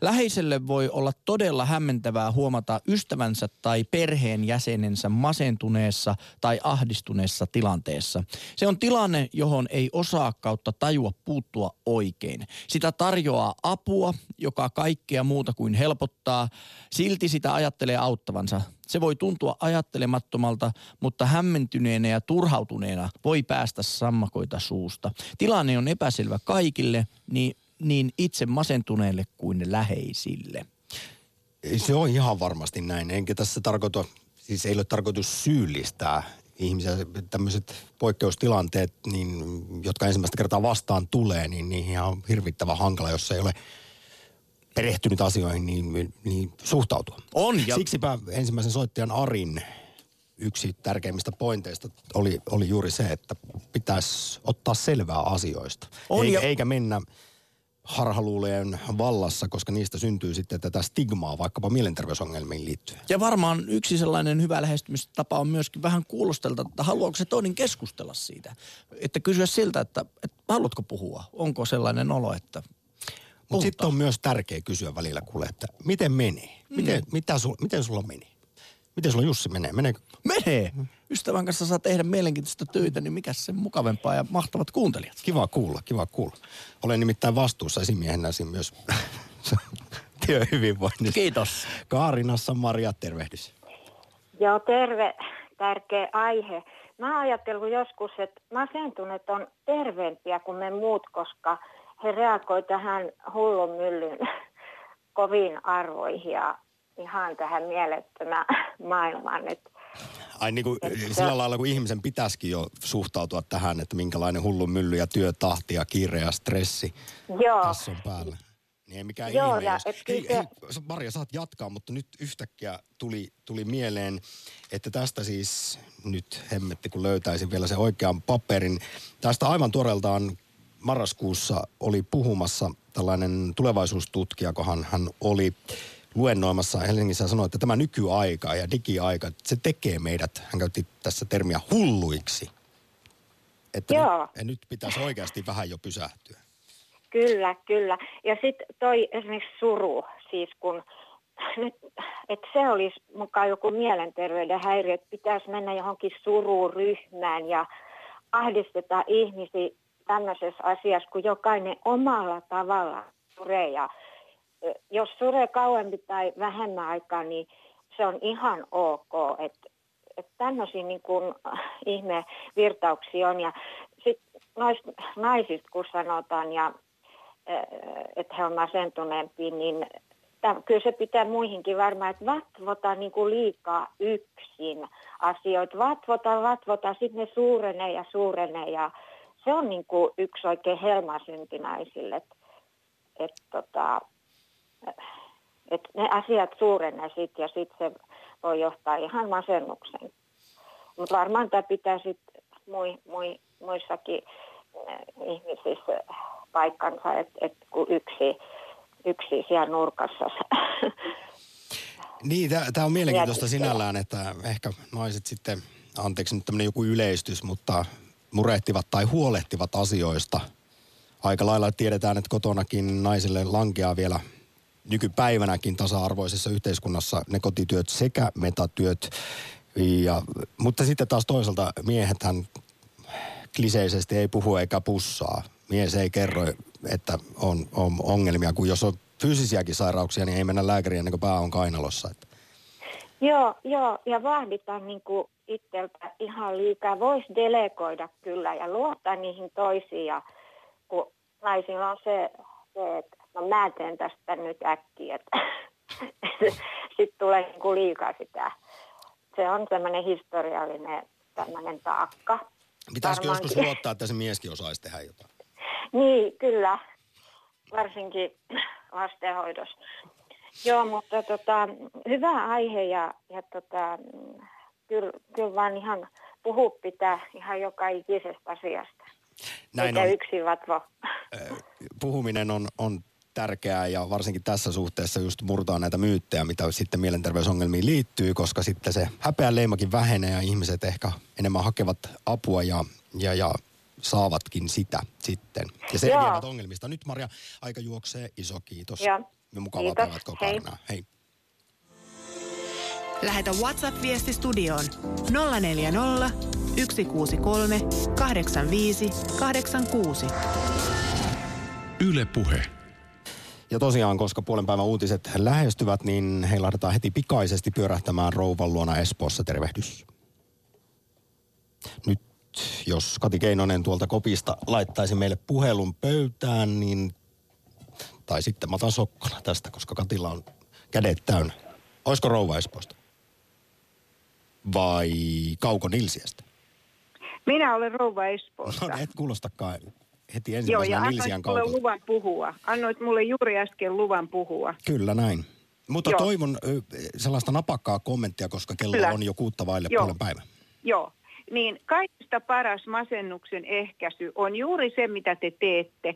Läheiselle voi olla todella hämmentävää huomata ystävänsä tai perheen jäsenensä masentuneessa tai ahdistuneessa tilanteessa. Se on tilanne, johon ei osaa kautta tajua puuttua oikein. Sitä tarjoaa apua, joka kaikkea muuta kuin helpottaa. Silti sitä ajattelee auttavansa. Se voi tuntua ajattelemattomalta, mutta hämmentyneenä ja turhautuneena voi päästä sammakoita suusta. Tilanne on epäselvä kaikille, niin, niin itse masentuneelle kuin läheisille. Ei Se on ihan varmasti näin. Enkä tässä tarkoita, siis ei ole tarkoitus syyllistää ihmisiä. Tämmöiset poikkeustilanteet, niin, jotka ensimmäistä kertaa vastaan tulee, niin niihin on hirvittävän hankala, jos ei ole perehtynyt asioihin, niin, niin suhtautua. On, ja- Siksipä ensimmäisen soittajan Arin yksi tärkeimmistä pointeista oli, oli juuri se, että pitäisi ottaa selvää asioista. On, eikä, ja- eikä mennä harhaluuleen vallassa, koska niistä syntyy sitten tätä stigmaa vaikkapa mielenterveysongelmiin liittyen. Ja varmaan yksi sellainen hyvä lähestymistapa on myöskin vähän kuulostelta, että haluaako se toinen keskustella siitä. Että kysyä siltä, että, että haluatko puhua? Onko sellainen olo, että Mutta sitten on myös tärkeä kysyä välillä kuule, että miten menee? Miten, Mm. mitä sul, miten sulla meni? Miten sulla Jussi menee? Meneekö? menee. Ystävän kanssa saa tehdä mielenkiintoista töitä, niin mikä se mukavempaa ja mahtavat kuuntelijat. Kiva kuulla, kiva kuulla. Olen nimittäin vastuussa esimiehenä siinä myös työhyvinvoinnista. Kiitos. Kaarinassa Maria, tervehdys. Joo, terve. Tärkeä aihe. Mä oon ajatellut joskus, että masentuneet on terveempiä kuin me muut, koska he reagoi tähän hullun myllyn koviin arvoihin ja ihan tähän mielettömään maailmaan. Että Ai niin kuin, Että- sillä lailla, kun ihmisen pitäisikin jo suhtautua tähän, että minkälainen hullu mylly ja työtahti ja kiire ja stressi joo, tässä on päällä. Niin ei mikään Joo, ihme. ja Jos... et Hei, kyllä hei, Maria, saat jatkaa, mutta nyt yhtäkkiä tuli, tuli mieleen, että tästä siis nyt hemmetti, kun löytäisin vielä sen oikean paperin. Tästä aivan tuoreeltaan marraskuussa oli puhumassa tällainen tulevaisuustutkija, kohan hän oli luennoimassa Helsingissä sanoi, että tämä nykyaika ja digiaika, se tekee meidät, hän käytti tässä termiä hulluiksi. Että Joo. nyt, nyt pitäisi oikeasti vähän jo pysähtyä. kyllä, kyllä. Ja sitten toi esimerkiksi suru, siis kun nyt, että se olisi mukaan joku mielenterveyden häiriö, että pitäisi mennä johonkin sururyhmään ja ahdistetaan ihmisiä tämmöisessä asiassa, kun jokainen omalla tavalla suree. Ja jos suree kauempi tai vähemmän aikaa, niin se on ihan ok. Että et tämmöisiä niin kuin ihme virtauksia on. Ja sitten noista naisista, kun sanotaan, ja että he on masentuneempia, niin täm, kyllä se pitää muihinkin varmaan, että vatvota niin kuin liikaa yksin asioita. Vatvota, vatvota, sitten ne suurenee ja suurenee ja se on niin kuin yksi oikein helmasynti naisille, että et, tota, et ne asiat suurenee sitten ja sitten se voi johtaa ihan masennukseen. Mutta varmaan tämä pitää sitten mui, mui, muissakin äh, ihmisissä paikkansa, että et kun yksi, yksi siellä nurkassa Niin, tämä on mielenkiintoista sinällään, että ehkä naiset sitten, anteeksi nyt tämmöinen joku yleistys, mutta murehtivat tai huolehtivat asioista. Aika lailla tiedetään, että kotonakin naisille lankeaa vielä nykypäivänäkin tasa-arvoisessa yhteiskunnassa ne kotityöt sekä metatyöt. Ja, mutta sitten taas toisaalta miehethän kliseisesti ei puhu eikä pussaa. Mies ei kerro, että on, on ongelmia, kun jos on fyysisiäkin sairauksia, niin ei mennä lääkäriin ennen kuin pää on kainalossa. Että. Joo, joo, ja vahditaan niin kuin itseltä ihan liikaa. Voisi delegoida kyllä ja luottaa niihin toisiin. Ja kun naisilla on se, se että no mä teen tästä nyt äkkiä, että sitten tulee niin kuin liikaa sitä. Se on tämmöinen historiallinen tämmöinen taakka. Pitäisikö Varmaankin. joskus luottaa, että se mieskin osaisi tehdä jotain? Niin, kyllä. Varsinkin lastenhoidossa. Joo, mutta tota, hyvä aihe ja, ja tota, kyllä, kyllä vaan ihan puhu pitää ihan joka ikisestä asiasta. Näin Eikä on. yksin vatvo. Puhuminen on, on tärkeää ja varsinkin tässä suhteessa just murtaa näitä myyttejä, mitä sitten mielenterveysongelmiin liittyy, koska sitten se häpeän leimakin vähenee ja ihmiset ehkä enemmän hakevat apua ja, ja, ja saavatkin sitä sitten. Ja selviävät ongelmista. Nyt Maria, aika juoksee. Iso kiitos. Joo. Me mukavaa päivät koko Hei. Hei. Lähetä WhatsApp-viesti studioon 040 163 85 86. Yle Puhe. Ja tosiaan, koska puolen päivän uutiset lähestyvät, niin heilahdetaan heti pikaisesti pyörähtämään rouvan luona Espoossa. Tervehdys. Nyt jos Kati Keinonen tuolta kopista laittaisi meille puhelun pöytään, niin... Tai sitten mä otan Sokkola tästä, koska Katilla on kädet täynnä. Olisiko rouva Espoosta? Vai Kauko Nilsiästä? Minä olen rouva Espoosta. No et kuulostakaan heti ensimmäisenä Joo, ja Nilsiän kautta. mulle luvan puhua. Annoit mulle juuri äsken luvan puhua. Kyllä näin. Mutta Joo. toivon sellaista napakkaa kommenttia, koska kello Kyllä. on jo kuutta vaille puolen päivän. Joo niin kaikista paras masennuksen ehkäisy on juuri se, mitä te teette.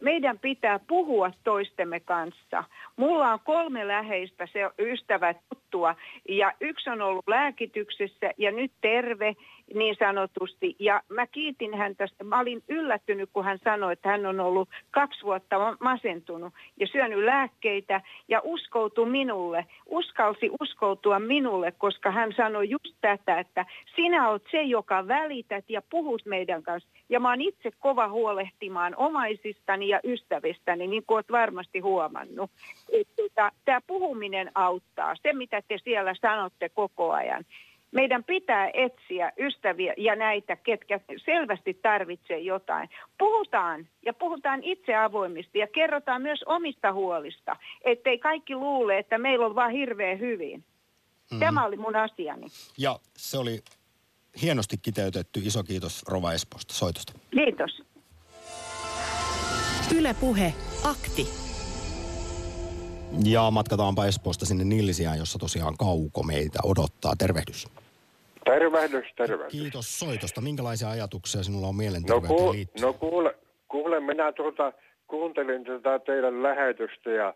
Meidän pitää puhua toistemme kanssa. Mulla on kolme läheistä se ystävät tuttua ja yksi on ollut lääkityksessä ja nyt terve niin sanotusti. Ja mä kiitin häntä, mä olin yllättynyt, kun hän sanoi, että hän on ollut kaksi vuotta masentunut ja syönyt lääkkeitä ja uskoutui minulle, uskalsi uskoutua minulle, koska hän sanoi just tätä, että sinä olet se, joka välität ja puhut meidän kanssa. Ja mä oon itse kova huolehtimaan omaisistani ja ystävistäni, niin kuin olet varmasti huomannut. Tota, Tämä puhuminen auttaa, se mitä te siellä sanotte koko ajan meidän pitää etsiä ystäviä ja näitä, ketkä selvästi tarvitsee jotain. Puhutaan ja puhutaan itse avoimesti ja kerrotaan myös omista huolista, ettei kaikki luule, että meillä on vaan hirveän hyvin. Mm. Tämä oli mun asiani. Ja se oli hienosti kiteytetty. Iso kiitos Rova Espoosta soitosta. Kiitos. Yle Puhe, akti. Ja matkataanpa Espoosta sinne Nillisiään, jossa tosiaan Kauko meitä odottaa. Tervehdys. Tervehdys, tervehdys. Kiitos soitosta. Minkälaisia ajatuksia sinulla on mielenterveyteen no, ku, liittyen? No kuule, kuule minä tuota, kuuntelin tätä teidän lähetystä ja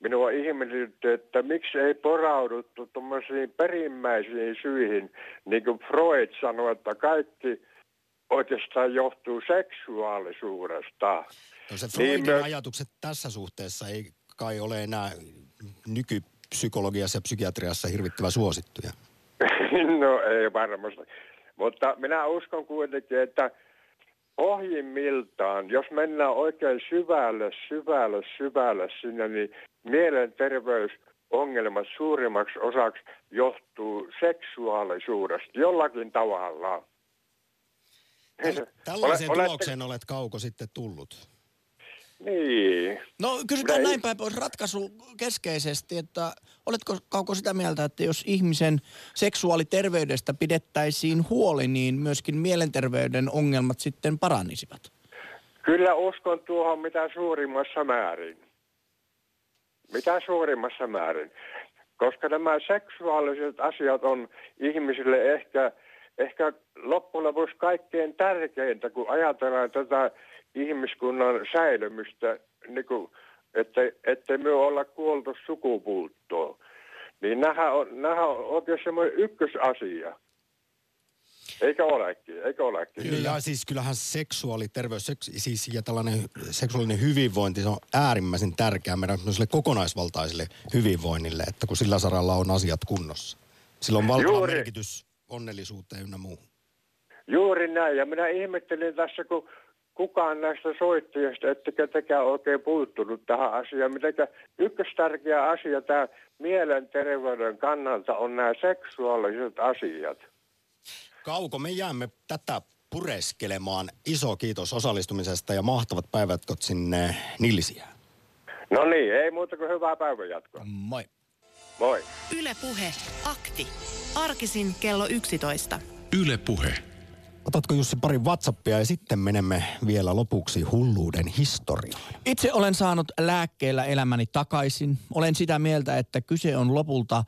minua ihmetytti, että miksi ei porauduttu tuommoisiin perimmäisiin syihin, niin kuin Freud sanoi, että kaikki oikeastaan johtuu seksuaalisuudesta. No se Freudin niin me... ajatukset tässä suhteessa ei kai ole enää nykypsykologiassa ja psykiatriassa hirvittävän suosittuja. no ei varmasti. Mutta minä uskon kuitenkin, että ohjimmiltaan, jos mennään oikein syvälle, syvälle, syvälle sinne, niin mielenterveysongelmat suurimmaksi osaksi johtuu seksuaalisuudesta jollakin tavalla. Tällaiseen tulokseen olet Kauko sitten tullut. Niin. No kysytään näin päin pois ratkaisu keskeisesti, että oletko Kauko sitä mieltä, että jos ihmisen seksuaaliterveydestä pidettäisiin huoli, niin myöskin mielenterveyden ongelmat sitten paranisivat? Kyllä uskon tuohon mitä suurimmassa määrin. Mitä suurimmassa määrin. Koska nämä seksuaaliset asiat on ihmisille ehkä, ehkä loppujen lopuksi kaikkein tärkeintä, kun ajatellaan tätä ihmiskunnan säilymistä, niin kuin, että, ettei me olla kuoltu sukupuuttoon. niin nämähän on, nämähän on oikein semmoinen ykkösasia. Eikä olekin, eikä olekin. Kyllä. Ja siis kyllähän seksuaaliterveys seks, siis ja tällainen seksuaalinen hyvinvointi, se on äärimmäisen tärkeää meidän kokonaisvaltaiselle hyvinvoinnille, että kun sillä saralla on asiat kunnossa. Sillä on valtava Juuri. merkitys onnellisuuteen ynnä muuhun. Juuri näin, ja minä ihmettelin tässä, kun kukaan näistä soittajista, ettekä tekään oikein puuttunut tähän asiaan. Mitenkä tärkeä asia tämä mielenterveyden kannalta on nämä seksuaaliset asiat. Kauko, me jäämme tätä pureskelemaan. Iso kiitos osallistumisesta ja mahtavat päivätkot sinne Nillisiä. No niin, ei muuta kuin hyvää päivänjatkoa. Moi. Moi. Ylepuhe akti. Arkisin kello 11. Ylepuhe. Otatko Jussi pari WhatsAppia ja sitten menemme vielä lopuksi hulluuden historiaan. Itse olen saanut lääkkeellä elämäni takaisin. Olen sitä mieltä, että kyse on lopulta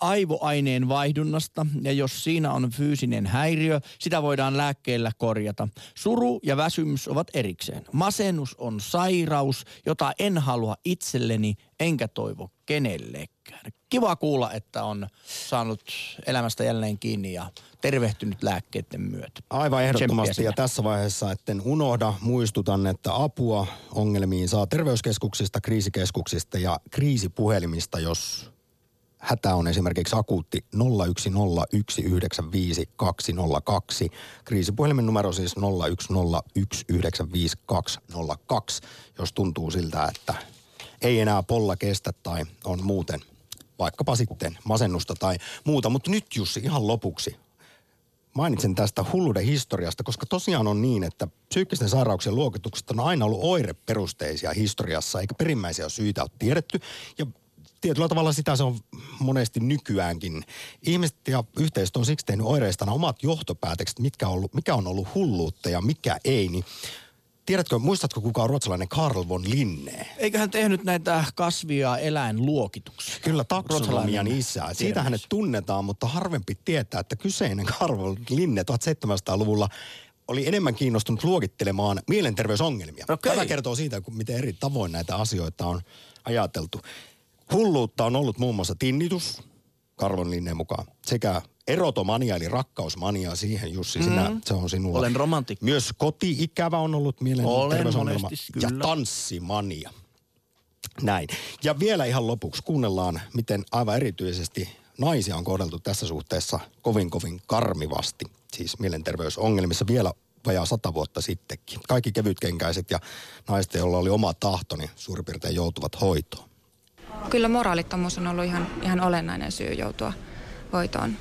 aivoaineen vaihdunnasta ja jos siinä on fyysinen häiriö, sitä voidaan lääkkeellä korjata. Suru ja väsymys ovat erikseen. Masennus on sairaus, jota en halua itselleni enkä toivo kenellekään. Kiva kuulla, että on saanut elämästä jälleen kiinni ja tervehtynyt lääkkeiden myötä. Aivan ehdottomasti ja tässä vaiheessa, etten unohda, muistutan, että apua ongelmiin saa terveyskeskuksista, kriisikeskuksista ja kriisipuhelimista, jos hätä on esimerkiksi akuutti 0101952202. Kriisipuhelimen numero siis 0101952202, jos tuntuu siltä, että ei enää polla kestä tai on muuten vaikkapa sitten masennusta tai muuta. Mutta nyt Jussi ihan lopuksi mainitsen tästä hulluuden historiasta, koska tosiaan on niin, että psyykkisten sairauksien luokitukset on aina ollut oireperusteisia historiassa, eikä perimmäisiä syitä ole tiedetty. Ja tietyllä tavalla sitä se on monesti nykyäänkin. Ihmiset ja yhteisöt on siksi tehnyt oireistaan omat johtopäätökset, mitkä on ollut, mikä on ollut hulluutta ja mikä ei. Niin Tiedätkö, muistatko kuka on ruotsalainen Karl von Linne? Eiköhän tehnyt näitä kasvia eläinluokituksia. Kyllä, taksonomian isä. Siitä hänet tunnetaan, mutta harvempi tietää, että kyseinen Karl von Linne 1700-luvulla oli enemmän kiinnostunut luokittelemaan mielenterveysongelmia. Okay. Tämä kertoo siitä, miten eri tavoin näitä asioita on ajateltu. Hulluutta on ollut muun muassa tinnitus, Karvon Linneen mukaan, sekä erotomania eli rakkausmania siihen Jussi, mm. sinä, se on sinulla. Olen romantikko. Myös koti-ikävä on ollut mielenterveysongelma ja tanssimania. Näin. Ja vielä ihan lopuksi kuunnellaan, miten aivan erityisesti naisia on kohdeltu tässä suhteessa kovin kovin karmivasti. Siis mielenterveysongelmissa vielä vajaa sata vuotta sittenkin. Kaikki kevytkenkäiset ja naiset, joilla oli oma tahto, niin suurin piirtein joutuvat hoitoon. Kyllä moraalittomuus on ollut ihan, ihan olennainen syy joutua hoitoon.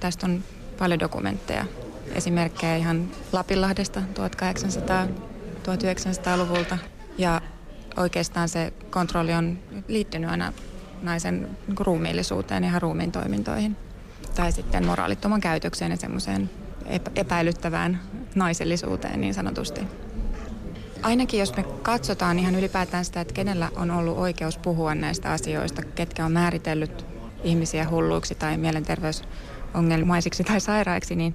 Tästä on paljon dokumentteja, esimerkkejä ihan Lapinlahdesta 1800-1900-luvulta. Ja oikeastaan se kontrolli on liittynyt aina naisen ruumiillisuuteen ja ihan ruumiin toimintoihin. Tai sitten moraalittoman käytökseen ja semmoiseen epäilyttävään naisellisuuteen niin sanotusti. Ainakin jos me katsotaan ihan ylipäätään sitä, että kenellä on ollut oikeus puhua näistä asioista, ketkä on määritellyt ihmisiä hulluiksi tai mielenterveysongelmaisiksi tai sairaiksi, niin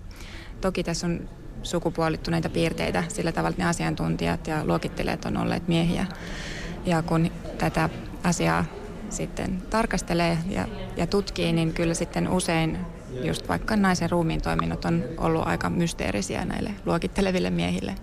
toki tässä on sukupuolittuneita piirteitä sillä tavalla, että ne asiantuntijat ja luokittelijat on olleet miehiä. Ja kun tätä asiaa sitten tarkastelee ja, ja tutkii, niin kyllä sitten usein just vaikka naisen ruumiin toiminnot on ollut aika mysteerisiä näille luokitteleville miehille.